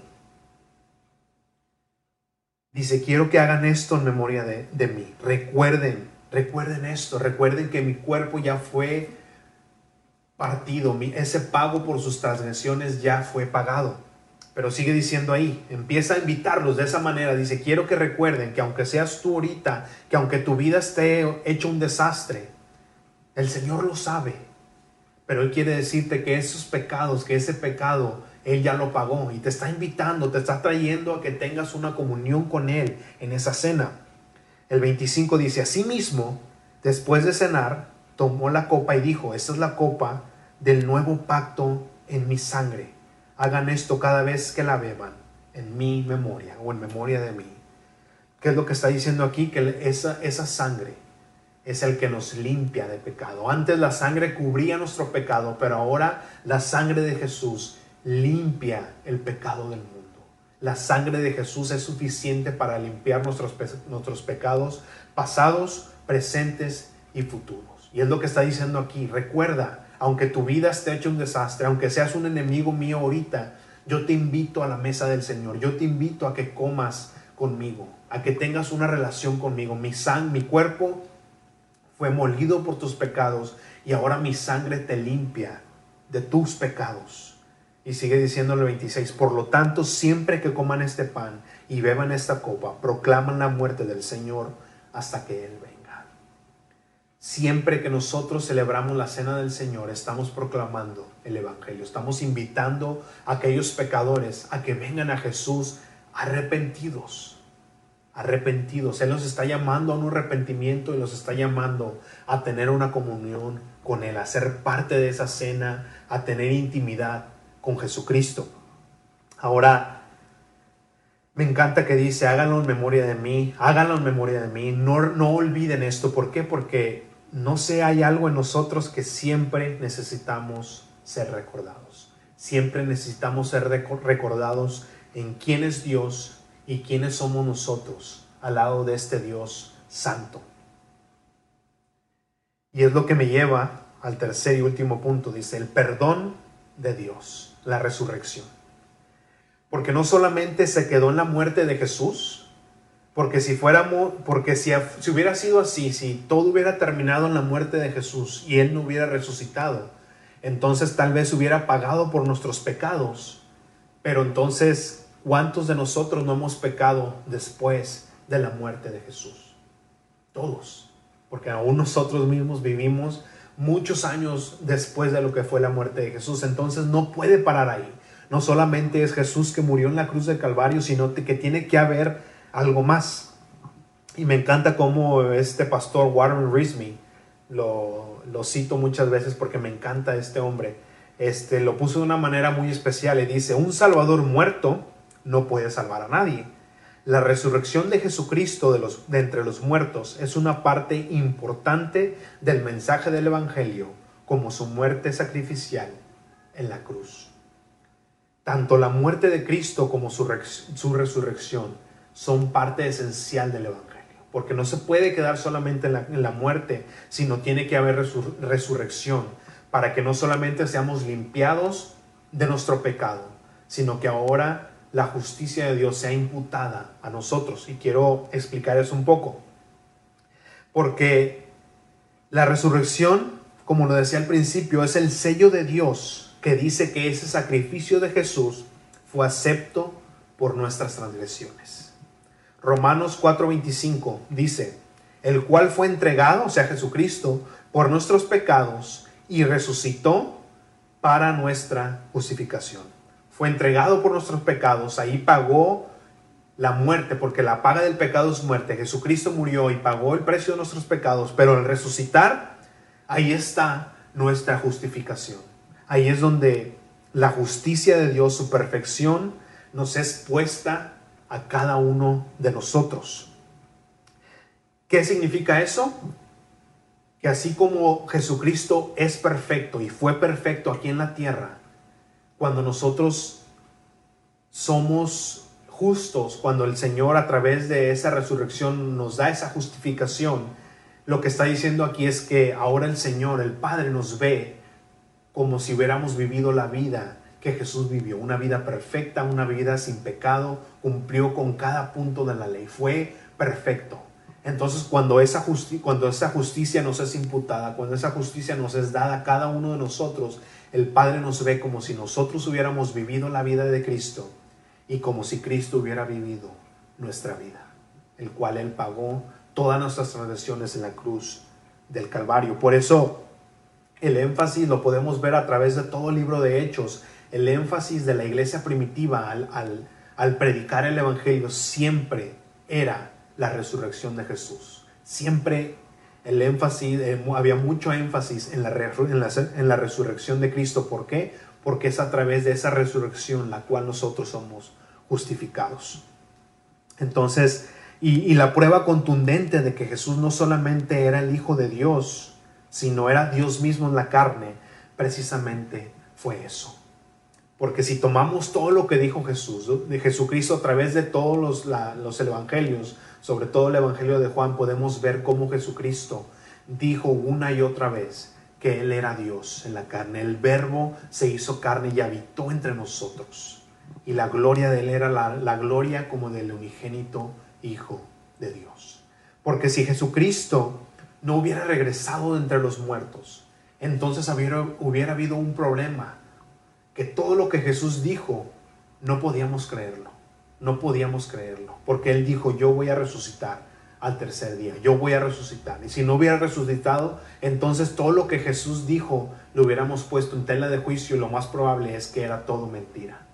Dice, quiero que hagan esto en memoria de, de mí. Recuerden, recuerden esto. Recuerden que mi cuerpo ya fue partido, ese pago por sus transgresiones ya fue pagado. Pero sigue diciendo ahí, empieza a invitarlos de esa manera. Dice, quiero que recuerden que aunque seas tú ahorita, que aunque tu vida esté hecho un desastre, el Señor lo sabe. Pero Él quiere decirte que esos pecados, que ese pecado, Él ya lo pagó y te está invitando, te está trayendo a que tengas una comunión con Él en esa cena. El 25 dice, asimismo, después de cenar, tomó la copa y dijo, esta es la copa del nuevo pacto en mi sangre hagan esto cada vez que la beban en mi memoria o en memoria de mí. ¿Qué es lo que está diciendo aquí? Que esa, esa sangre es el que nos limpia de pecado. Antes la sangre cubría nuestro pecado, pero ahora la sangre de Jesús limpia el pecado del mundo. La sangre de Jesús es suficiente para limpiar nuestros, nuestros pecados pasados, presentes y futuros. Y es lo que está diciendo aquí. Recuerda, aunque tu vida esté hecha un desastre, aunque seas un enemigo mío ahorita, yo te invito a la mesa del Señor, yo te invito a que comas conmigo, a que tengas una relación conmigo. Mi sangre, mi cuerpo fue molido por tus pecados y ahora mi sangre te limpia de tus pecados. Y sigue diciendo el 26, por lo tanto, siempre que coman este pan y beban esta copa, proclaman la muerte del Señor hasta que Él venga. Siempre que nosotros celebramos la cena del Señor, estamos proclamando el Evangelio, estamos invitando a aquellos pecadores a que vengan a Jesús arrepentidos, arrepentidos. Él los está llamando a un arrepentimiento y los está llamando a tener una comunión con Él, a ser parte de esa cena, a tener intimidad con Jesucristo. Ahora, me encanta que dice, háganlo en memoria de mí, háganlo en memoria de mí, no, no olviden esto. ¿Por qué? Porque no sé, hay algo en nosotros que siempre necesitamos ser recordados. Siempre necesitamos ser recordados en quién es Dios y quiénes somos nosotros al lado de este Dios santo. Y es lo que me lleva al tercer y último punto, dice, el perdón de Dios, la resurrección. Porque no solamente se quedó en la muerte de Jesús, porque si fuéramos, porque si, si hubiera sido así, si todo hubiera terminado en la muerte de Jesús y Él no hubiera resucitado, entonces tal vez hubiera pagado por nuestros pecados. Pero entonces, ¿cuántos de nosotros no hemos pecado después de la muerte de Jesús? Todos. Porque aún nosotros mismos vivimos muchos años después de lo que fue la muerte de Jesús. Entonces no puede parar ahí. No solamente es Jesús que murió en la cruz de Calvario, sino que tiene que haber algo más. Y me encanta cómo este pastor Warren lo, lo cito muchas veces porque me encanta este hombre, este, lo puso de una manera muy especial y dice, un Salvador muerto no puede salvar a nadie. La resurrección de Jesucristo de, los, de entre los muertos es una parte importante del mensaje del Evangelio, como su muerte sacrificial en la cruz. Tanto la muerte de Cristo como su, su resurrección son parte esencial del Evangelio. Porque no se puede quedar solamente en la, muerte, sino tiene que haber resurrección para que no solamente seamos limpiados de nuestro pecado, sino que ahora la justicia de Dios sea imputada a nosotros. Y quiero explicar eso un poco. Porque la resurrección, como lo decía al principio, es el sello de Dios que dice que ese sacrificio de Jesús fue acepto por nuestras transgresiones. Romanos 4:25 dice, el cual fue entregado, o sea, Jesucristo, por nuestros pecados y resucitó para nuestra justificación. Fue entregado por nuestros pecados, ahí pagó la muerte, porque la paga del pecado es muerte. Jesucristo murió y pagó el precio de nuestros pecados, pero al resucitar, ahí está nuestra justificación. Ahí es donde la justicia de Dios, su perfección, nos es puesta a cada uno de nosotros. ¿Qué significa eso? Que así como Jesucristo es perfecto y fue perfecto aquí en la tierra, cuando nosotros somos justos, cuando el Señor a través de esa resurrección nos da esa justificación, lo que está diciendo aquí es que ahora el Señor, el Padre, nos ve como si hubiéramos vivido la vida que Jesús vivió, una vida perfecta, una vida sin pecado, cumplió con cada punto de la ley, fue perfecto. Entonces, cuando esa, cuando esa justicia nos es imputada, cuando esa justicia nos es dada a cada uno de nosotros, el Padre nos ve como si nosotros hubiéramos vivido la vida de Cristo y como si Cristo hubiera vivido nuestra vida, el cual Él pagó todas nuestras transgresiones en la cruz del Calvario. Por eso el énfasis lo podemos ver a través de todo el libro de Hechos, el énfasis de la iglesia primitiva al, al predicar el Evangelio siempre era la resurrección de Jesús. Siempre el énfasis, eh, había mucho énfasis en la, en la resurrección de Cristo. ¿Por qué? Porque es a través de esa resurrección la cual nosotros somos justificados. Entonces, y, la prueba contundente de que Jesús no solamente era el Hijo de Dios, sino era Dios mismo en la carne, precisamente fue eso. Porque si tomamos todo lo que dijo Jesús, de Jesucristo a través de todos los, los evangelios, sobre todo el evangelio de Juan, podemos ver cómo Jesucristo dijo una y otra vez que Él era Dios en la carne. El verbo se hizo carne y habitó entre nosotros. Y la gloria de Él era la, la gloria como del unigénito Hijo de Dios. Porque si Jesucristo no hubiera regresado de entre los muertos, entonces hubiera, hubiera habido un problema, que todo lo que Jesús dijo no podíamos creerlo, no podíamos creerlo, porque Él dijo, yo voy a resucitar al tercer día, yo voy a resucitar. Y si no hubiera resucitado, entonces todo lo que Jesús dijo lo hubiéramos puesto en tela de juicio y lo más probable es que era todo mentira.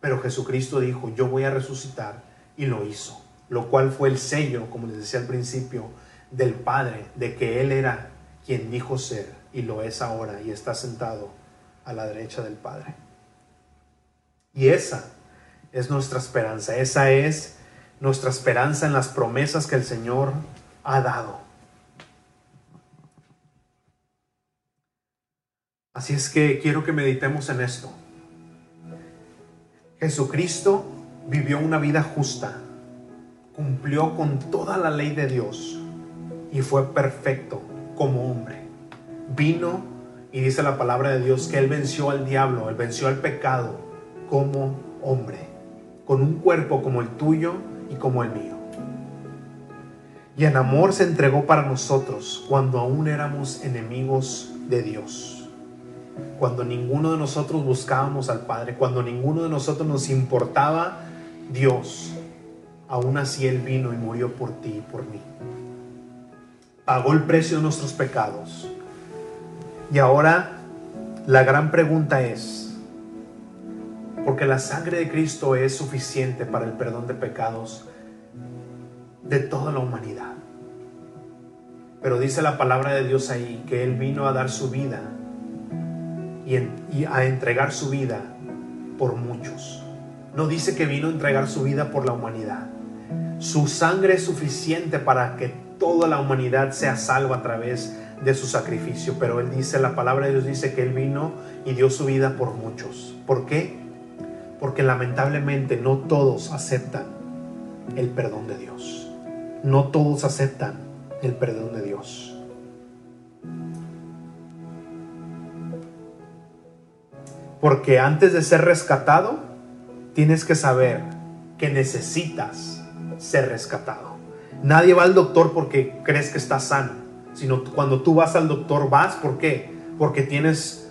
Pero Jesucristo dijo, yo voy a resucitar y lo hizo lo cual fue el sello, como les decía al principio, del Padre, de que Él era quien dijo ser y lo es ahora y está sentado a la derecha del Padre. Y esa es nuestra esperanza, esa es nuestra esperanza en las promesas que el Señor ha dado. Así es que quiero que meditemos en esto. Jesucristo vivió una vida justa, cumplió con toda la ley de Dios y fue perfecto como hombre. Vino y dice la palabra de Dios que Él venció al diablo, Él venció al pecado como hombre, con un cuerpo como el tuyo y como el mío. Y en amor se entregó para nosotros cuando aún éramos enemigos de Dios. Cuando ninguno de nosotros buscábamos al Padre, cuando ninguno de nosotros nos importaba Dios, aún así Él vino y murió por ti y por mí. Pagó el precio de nuestros pecados. Y ahora la gran pregunta es, porque la sangre de Cristo es suficiente para el perdón de pecados de toda la humanidad. Pero dice la palabra de Dios ahí que Él vino a dar su vida y, a entregar su vida por muchos. No dice que vino a entregar su vida por la humanidad. Su sangre es suficiente para que toda la humanidad sea salva a través de su sacrificio. Pero Él dice, la palabra de Dios dice que Él vino y dio su vida por muchos. ¿Por qué? Porque lamentablemente no todos aceptan el perdón de Dios. No todos aceptan el perdón de Dios. Porque antes de ser rescatado, tienes que saber que necesitas ser rescatado. Nadie va al doctor porque crees que estás sano, sino cuando tú vas al doctor vas, ¿por qué? Porque tienes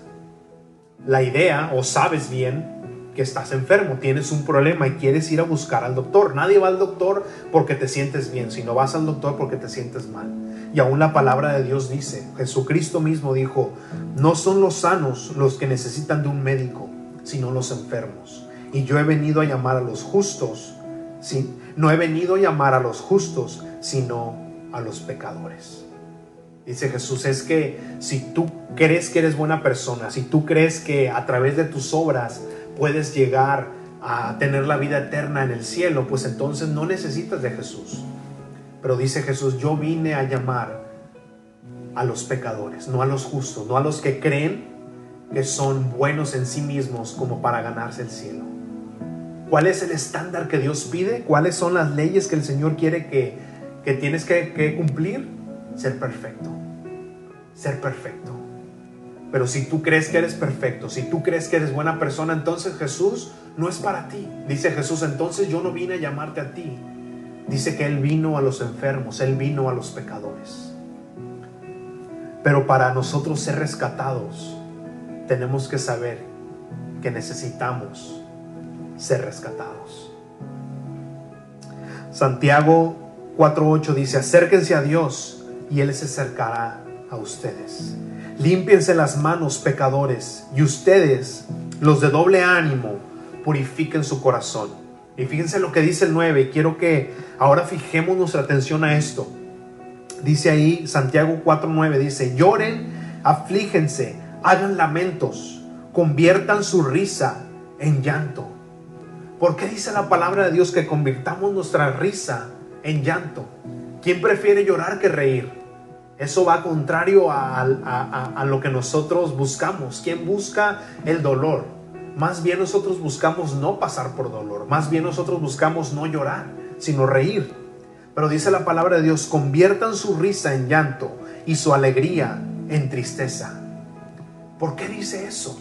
la idea o sabes bien que estás enfermo, tienes un problema y quieres ir a buscar al doctor. Nadie va al doctor porque te sientes bien, sino vas al doctor porque te sientes mal. Y aún la palabra de Dios dice, Jesucristo mismo dijo, no son los sanos los que necesitan de un médico, sino los enfermos. Y yo he venido a llamar a los justos, ¿sí? no he venido a llamar a los justos, sino a los pecadores. Dice Jesús, es que si tú crees que eres buena persona, si tú crees que a través de tus obras puedes llegar a tener la vida eterna en el cielo, pues entonces no necesitas de Jesús. Pero dice Jesús, yo vine a llamar a los pecadores, no a los justos, no a los que creen que son buenos en sí mismos como para ganarse el cielo. ¿Cuál es el estándar que Dios pide? ¿Cuáles son las leyes que el Señor quiere que, tienes que, cumplir? Ser perfecto. Ser perfecto. Pero si tú crees que eres perfecto, si tú crees que eres buena persona, entonces Jesús no es para ti. Dice Jesús, entonces yo no vine a llamarte a ti. Dice que Él vino a los enfermos, Él vino a los pecadores. Pero para nosotros ser rescatados, tenemos que saber que necesitamos ser rescatados. Santiago 4.8 dice, acérquense a Dios y Él se acercará a ustedes. Límpiense las manos, pecadores, y ustedes, los de doble ánimo, purifiquen su corazón. Y fíjense lo que dice el 9, quiero que ahora fijemos nuestra atención a esto. Dice ahí Santiago 4.9, dice, lloren, aflíjense, hagan lamentos, conviertan su risa en llanto. ¿Por qué dice la palabra de Dios que convirtamos nuestra risa en llanto? ¿Quién prefiere llorar que reír? Eso va contrario a, lo que nosotros buscamos. ¿Quién busca el dolor? Más bien nosotros buscamos no pasar por dolor. Más bien nosotros buscamos no llorar, sino reír. Pero dice la palabra de Dios, conviertan su risa en llanto y su alegría en tristeza. ¿Por qué dice eso?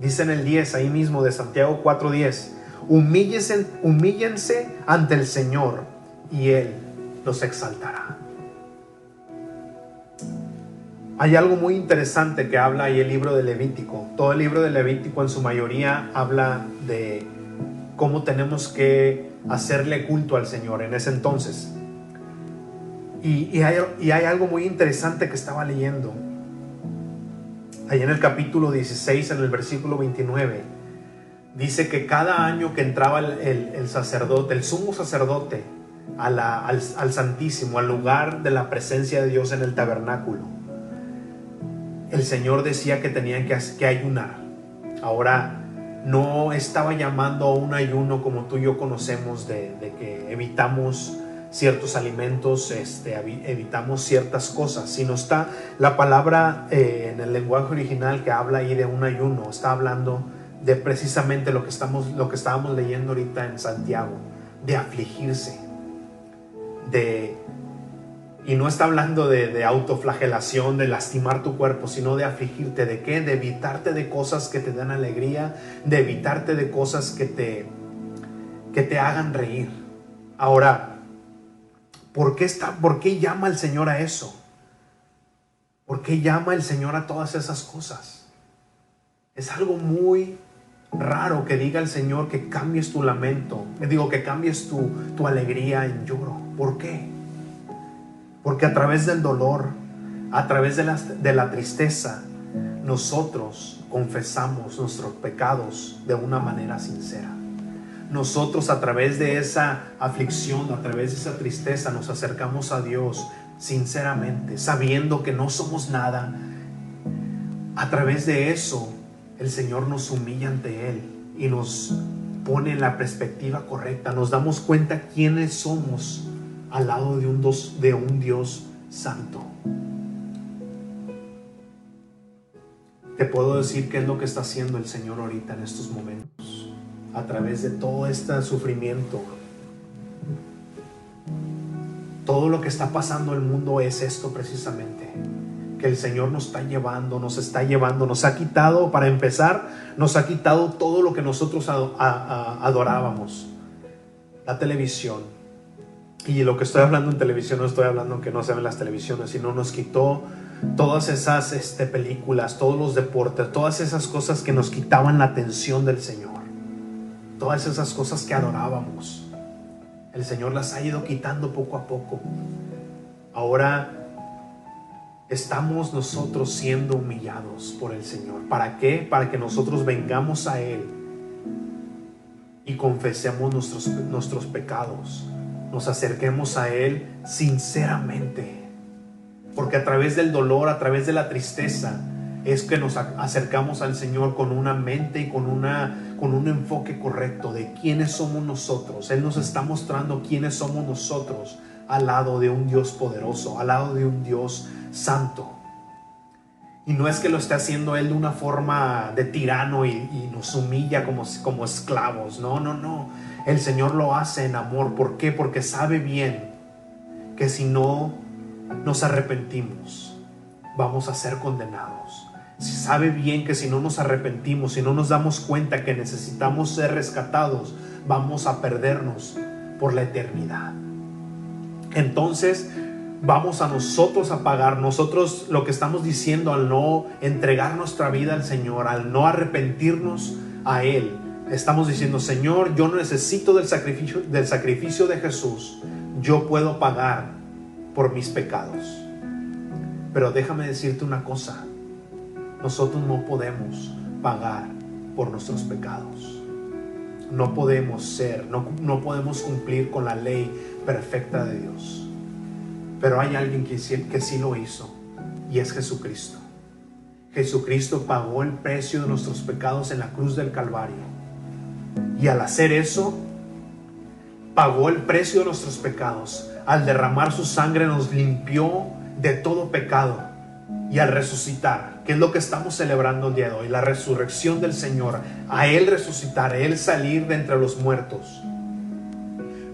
Dice en el 10, ahí mismo de Santiago 4:10, humíllense, humíllense ante el Señor y Él los exaltará. Hay algo muy interesante que habla ahí el libro de Levítico. Todo el libro de Levítico en su mayoría habla de cómo tenemos que hacerle culto al Señor en ese entonces. Y, hay, algo muy interesante que estaba leyendo Ahí en el capítulo 16, en el versículo 29, dice que cada año que entraba el, sacerdote, el sumo sacerdote, al, al, Santísimo, al lugar de la presencia de Dios en el tabernáculo, el Señor decía que tenían que, que ayunar. Ahora, no estaba llamando a un ayuno como tú y yo conocemos de, que evitamos ciertos alimentos, este, evitamos ciertas cosas, sino está la palabra eh, en el lenguaje original que habla ahí de un ayuno, está hablando de precisamente lo que, estamos, lo que estábamos leyendo ahorita en Santiago, de afligirse, de... Y no está hablando de, de autoflagelación, de lastimar tu cuerpo, sino de afligirte. ¿De qué? De evitarte de cosas que te dan alegría, de evitarte de cosas que te, que te hagan reír. Ahora, ¿Por qué, está, ¿Por qué llama el Señor a eso? ¿Por qué llama el Señor a todas esas cosas? Es algo muy raro que diga el Señor que cambies tu lamento, digo que cambies tu, tu alegría en lloro. ¿Por qué? Porque a través del dolor, a través de la, tristeza, nosotros confesamos nuestros pecados de una manera sincera nosotros a través de esa aflicción, a través de esa tristeza, nos acercamos a Dios sinceramente, sabiendo que no somos nada. A través de eso, el Señor nos humilla ante Él y nos pone en la perspectiva correcta. Nos damos cuenta quiénes somos al lado de un, Dios, de un Dios santo. Te puedo decir qué es lo que está haciendo el Señor ahorita en estos momentos a través de todo este sufrimiento. Todo lo que está pasando en el mundo es esto precisamente, que el Señor nos está llevando, nos está llevando, nos ha quitado, para empezar, nos ha quitado todo lo que nosotros adorábamos, la televisión. Y lo que estoy hablando en televisión no estoy hablando que no se ven las televisiones, sino nos quitó todas esas este, películas, todos los deportes, todas esas cosas que nos quitaban la atención del Señor todas esas cosas que adorábamos. El Señor las ha ido quitando poco a poco. Ahora estamos nosotros siendo humillados por el Señor. ¿Para qué? Para que nosotros vengamos a Él y confesemos nuestros, nuestros pecados. Nos acerquemos a Él sinceramente. Porque a través del dolor, a través de la tristeza, es que nos acercamos al Señor con una mente y con, una, con un enfoque correcto de quiénes somos nosotros. Él nos está mostrando quiénes somos nosotros al lado de un Dios poderoso, al lado de un Dios santo. Y no es que lo esté haciendo Él de una forma de tirano y, nos humilla como, como esclavos. No, no, no. El Señor lo hace en amor. ¿Por qué? Porque sabe bien que si no nos arrepentimos, vamos a ser condenados sabe bien que si no nos arrepentimos, si no nos damos cuenta que necesitamos ser rescatados, vamos a perdernos por la eternidad. Entonces, vamos a nosotros a pagar. Nosotros lo que estamos diciendo al no entregar nuestra vida al Señor, al no arrepentirnos a Él, Estamos diciendo, Señor, yo necesito del sacrificio, del sacrificio de Jesús. Yo puedo pagar por mis pecados. Pero déjame decirte una cosa. Nosotros no podemos pagar por nuestros pecados. No podemos ser, no, no podemos cumplir con la ley perfecta de Dios. Pero hay alguien que, que sí lo hizo y es Jesucristo. Jesucristo pagó el precio de nuestros pecados en la cruz del Calvario. Y al hacer eso, pagó el precio de nuestros pecados. Al derramar su sangre nos limpió de todo pecado. Y al resucitar, que es lo que estamos celebrando el día de hoy, la resurrección del Señor, a Él resucitar, a Él salir de entre los muertos,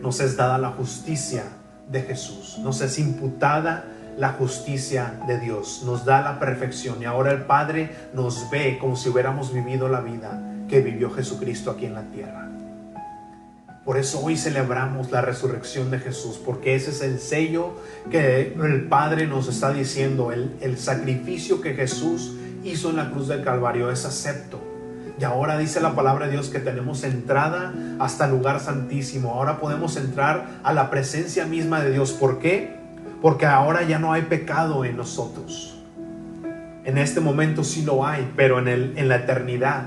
nos es dada la justicia de Jesús, nos es imputada la justicia de Dios, nos da la perfección y ahora el Padre nos ve como si hubiéramos vivido la vida que vivió Jesucristo aquí en la tierra. Por eso hoy celebramos la resurrección de Jesús, porque ese es el sello que el Padre nos está diciendo, el, sacrificio que Jesús hizo en la cruz del Calvario es acepto. Y ahora dice la palabra de Dios que tenemos entrada hasta el lugar santísimo. Ahora podemos entrar a la presencia misma de Dios. ¿Por qué? Porque ahora ya no hay pecado en nosotros. En este momento sí lo hay, pero en, el, en la eternidad.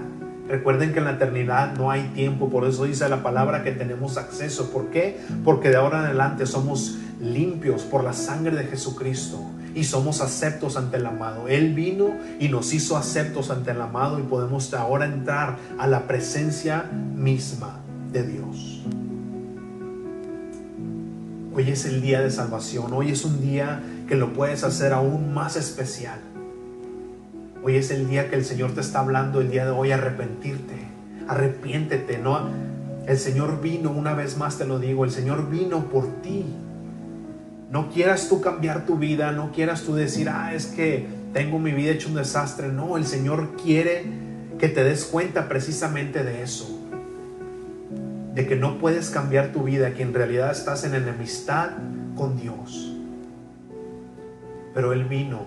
Recuerden que en la eternidad no hay tiempo, por eso dice la palabra que tenemos acceso. ¿Por qué? Porque de ahora en adelante somos limpios por la sangre de Jesucristo y somos aceptos ante el amado. Él vino y nos hizo aceptos ante el amado y podemos ahora entrar a la presencia misma de Dios. Hoy es el día de salvación, hoy es un día que lo puedes hacer aún más especial. Hoy es el día que el Señor te está hablando, el día de hoy arrepentirte, arrepiéntete, ¿no? El Señor vino, una vez más te lo digo, el Señor vino por ti. No quieras tú cambiar tu vida, no quieras tú decir, ah, es que tengo mi vida hecho un desastre. No, el Señor quiere que te des cuenta precisamente de eso de que no puedes cambiar tu vida, que en realidad estás en enemistad con Dios. Pero Él vino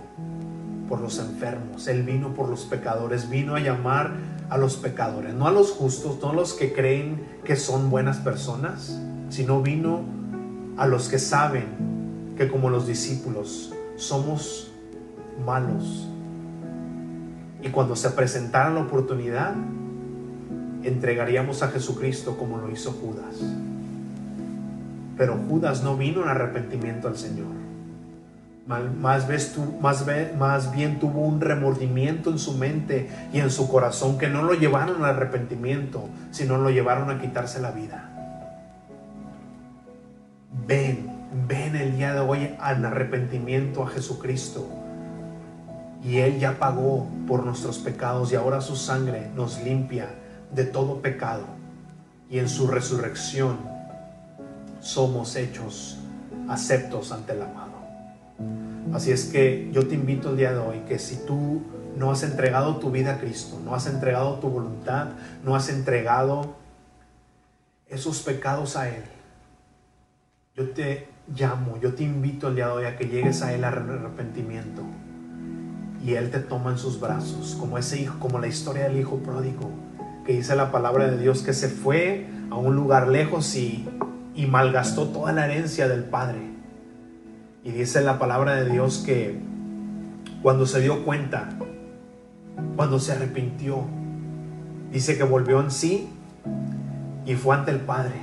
por los enfermos, Él vino por los pecadores, vino a llamar a los pecadores, no a los justos, no a los que creen que son buenas personas, sino vino a los que saben que como los discípulos somos malos. Y cuando se presentara la oportunidad, entregaríamos a Jesucristo como lo hizo Judas. Pero Judas no vino en arrepentimiento al Señor. Más, más, más bien tuvo un remordimiento en su mente y en su corazón que no lo llevaron al arrepentimiento, sino lo llevaron a quitarse la vida. Ven, ven el día de hoy al arrepentimiento a Jesucristo. Y Él ya pagó por nuestros pecados y ahora su sangre nos limpia de todo pecado y en su resurrección somos hechos aceptos ante el amado. Así es que yo te invito el día de hoy que si tú no has entregado tu vida a Cristo, no has entregado tu voluntad, no has entregado esos pecados a Él, yo te llamo, yo te invito el día de hoy a que llegues a Él al arrepentimiento y Él te toma en sus brazos, como ese hijo, como la historia del hijo pródigo que dice la palabra de Dios que se fue a un lugar lejos y, y malgastó toda la herencia del Padre. Y dice la palabra de Dios que cuando se dio cuenta, cuando se arrepintió, dice que volvió en sí y fue ante el Padre.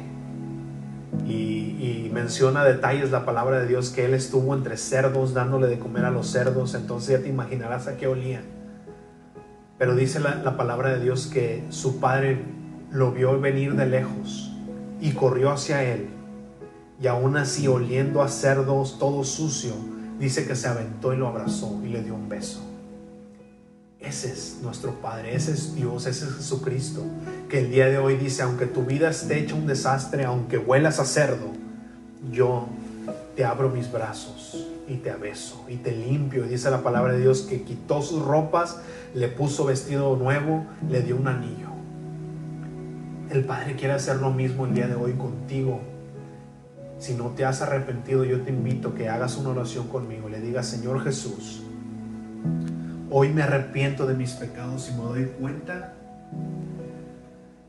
Y, menciona detalles la palabra de Dios que él estuvo entre cerdos dándole de comer a los cerdos, entonces ya te imaginarás a qué olía. Pero dice la, palabra de Dios que su padre lo vio venir de lejos y corrió hacia él. Y aún así, oliendo a cerdos, todo sucio, dice que se aventó y lo abrazó y le dio un beso. Ese es nuestro Padre, ese es Dios, ese es Jesucristo, que el día de hoy dice, aunque tu vida esté hecha un desastre, aunque huelas a cerdo, yo te abro mis brazos y te abeso y te limpio. Y dice la palabra de Dios que quitó sus ropas, le puso vestido nuevo, le dio un anillo. El Padre quiere hacer lo mismo el día de hoy contigo. Si no te has arrepentido, yo te invito a que hagas una oración conmigo. Le digas, Señor Jesús, hoy me arrepiento de mis pecados y me doy cuenta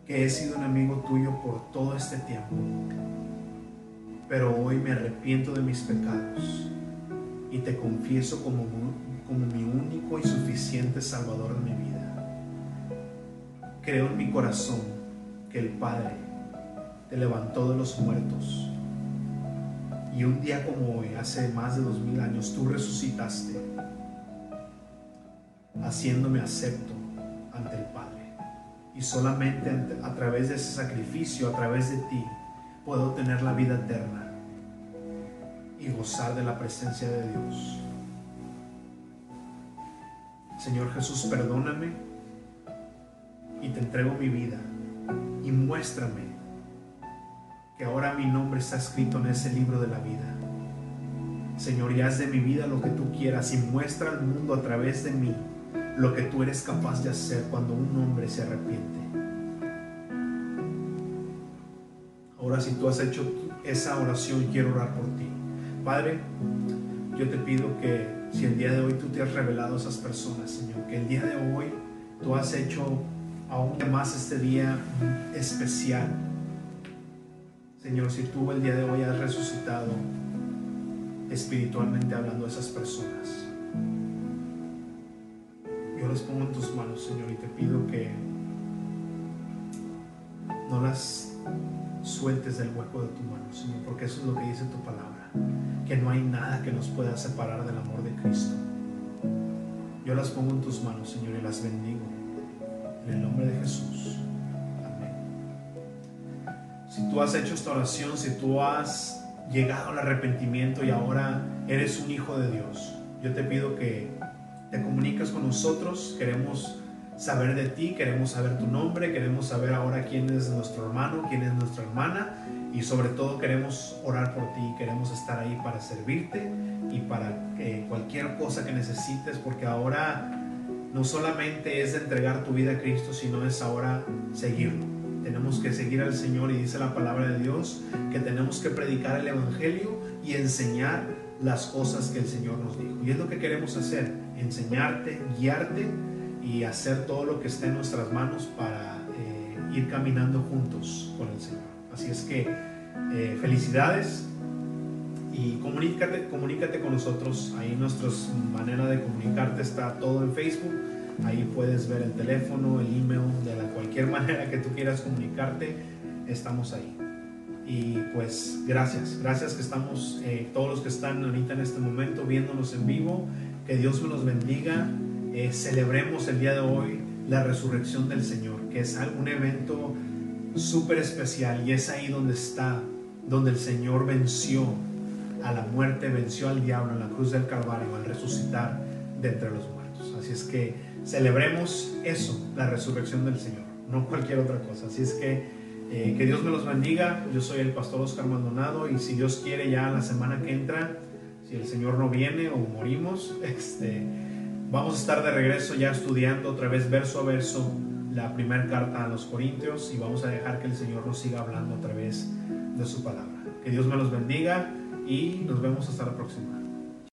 que he sido un amigo tuyo por todo este tiempo, pero hoy me arrepiento de mis pecados y te confieso como, como mi único y suficiente Salvador de mi vida. Creo en mi corazón que el Padre te levantó de los muertos y un día como hoy, hace más de dos mil años, tú resucitaste, haciéndome acepto ante el Padre. Y solamente a través de ese sacrificio, a través de ti, puedo tener la vida eterna y gozar de la presencia de Dios. Señor Jesús, perdóname y te entrego mi vida y muéstrame que ahora mi nombre está escrito en ese libro de la vida. Señor, y haz de mi vida lo que tú quieras y muestra al mundo a través de mí lo que tú eres capaz de hacer cuando un hombre se arrepiente. Ahora si tú has hecho esa oración, quiero orar por ti. Padre, yo te pido que si el día de hoy tú te has revelado a esas personas, Señor, que el día de hoy tú has hecho aún más este día especial Señor, si tú el día de hoy has resucitado espiritualmente hablando a esas personas, yo las pongo en tus manos, Señor, y te pido que no las sueltes del hueco de tu mano, Señor, porque eso es lo que dice tu palabra, que no hay nada que nos pueda separar del amor de Cristo. Yo las pongo en tus manos, Señor, y las bendigo en el nombre de Jesús. Si tú has hecho esta oración, si tú has llegado al arrepentimiento y ahora eres un hijo de Dios, yo te pido que te comuniques con nosotros. Queremos saber de ti, queremos saber tu nombre, queremos saber ahora quién es nuestro hermano, quién es nuestra hermana y sobre todo queremos orar por ti, queremos estar ahí para servirte y para cualquier cosa que necesites, porque ahora no solamente es entregar tu vida a Cristo, sino es ahora seguirlo tenemos que seguir al Señor y dice la palabra de Dios que tenemos que predicar el Evangelio y enseñar las cosas que el Señor nos dijo. Y es lo que queremos hacer, enseñarte, guiarte y hacer todo lo que esté en nuestras manos para eh, ir caminando juntos con el Señor. Así es que eh, felicidades y comunícate, comunícate con nosotros. Ahí nuestra manera de comunicarte está todo en Facebook Ahí puedes ver el teléfono, el email, de la cualquier manera que tú quieras comunicarte, estamos ahí. Y pues gracias, gracias que estamos, eh, todos los que están ahorita en este momento viéndonos en vivo, que Dios los bendiga. Eh, celebremos el día de hoy la resurrección del Señor, que es un evento súper especial y es ahí donde está, donde el Señor venció a la muerte, venció al diablo en la cruz del Calvario al resucitar de entre los muertos. Así es que celebremos eso, la resurrección del Señor, no cualquier otra cosa. Así es que eh, que Dios me los bendiga. Yo soy el pastor Oscar Maldonado y si Dios quiere ya la semana que entra, si el Señor no viene o morimos, este, vamos a estar de regreso ya estudiando otra vez verso a verso la primera carta a los Corintios y vamos a dejar que el Señor nos siga hablando a través de su palabra. Que Dios me los bendiga y nos vemos hasta la próxima.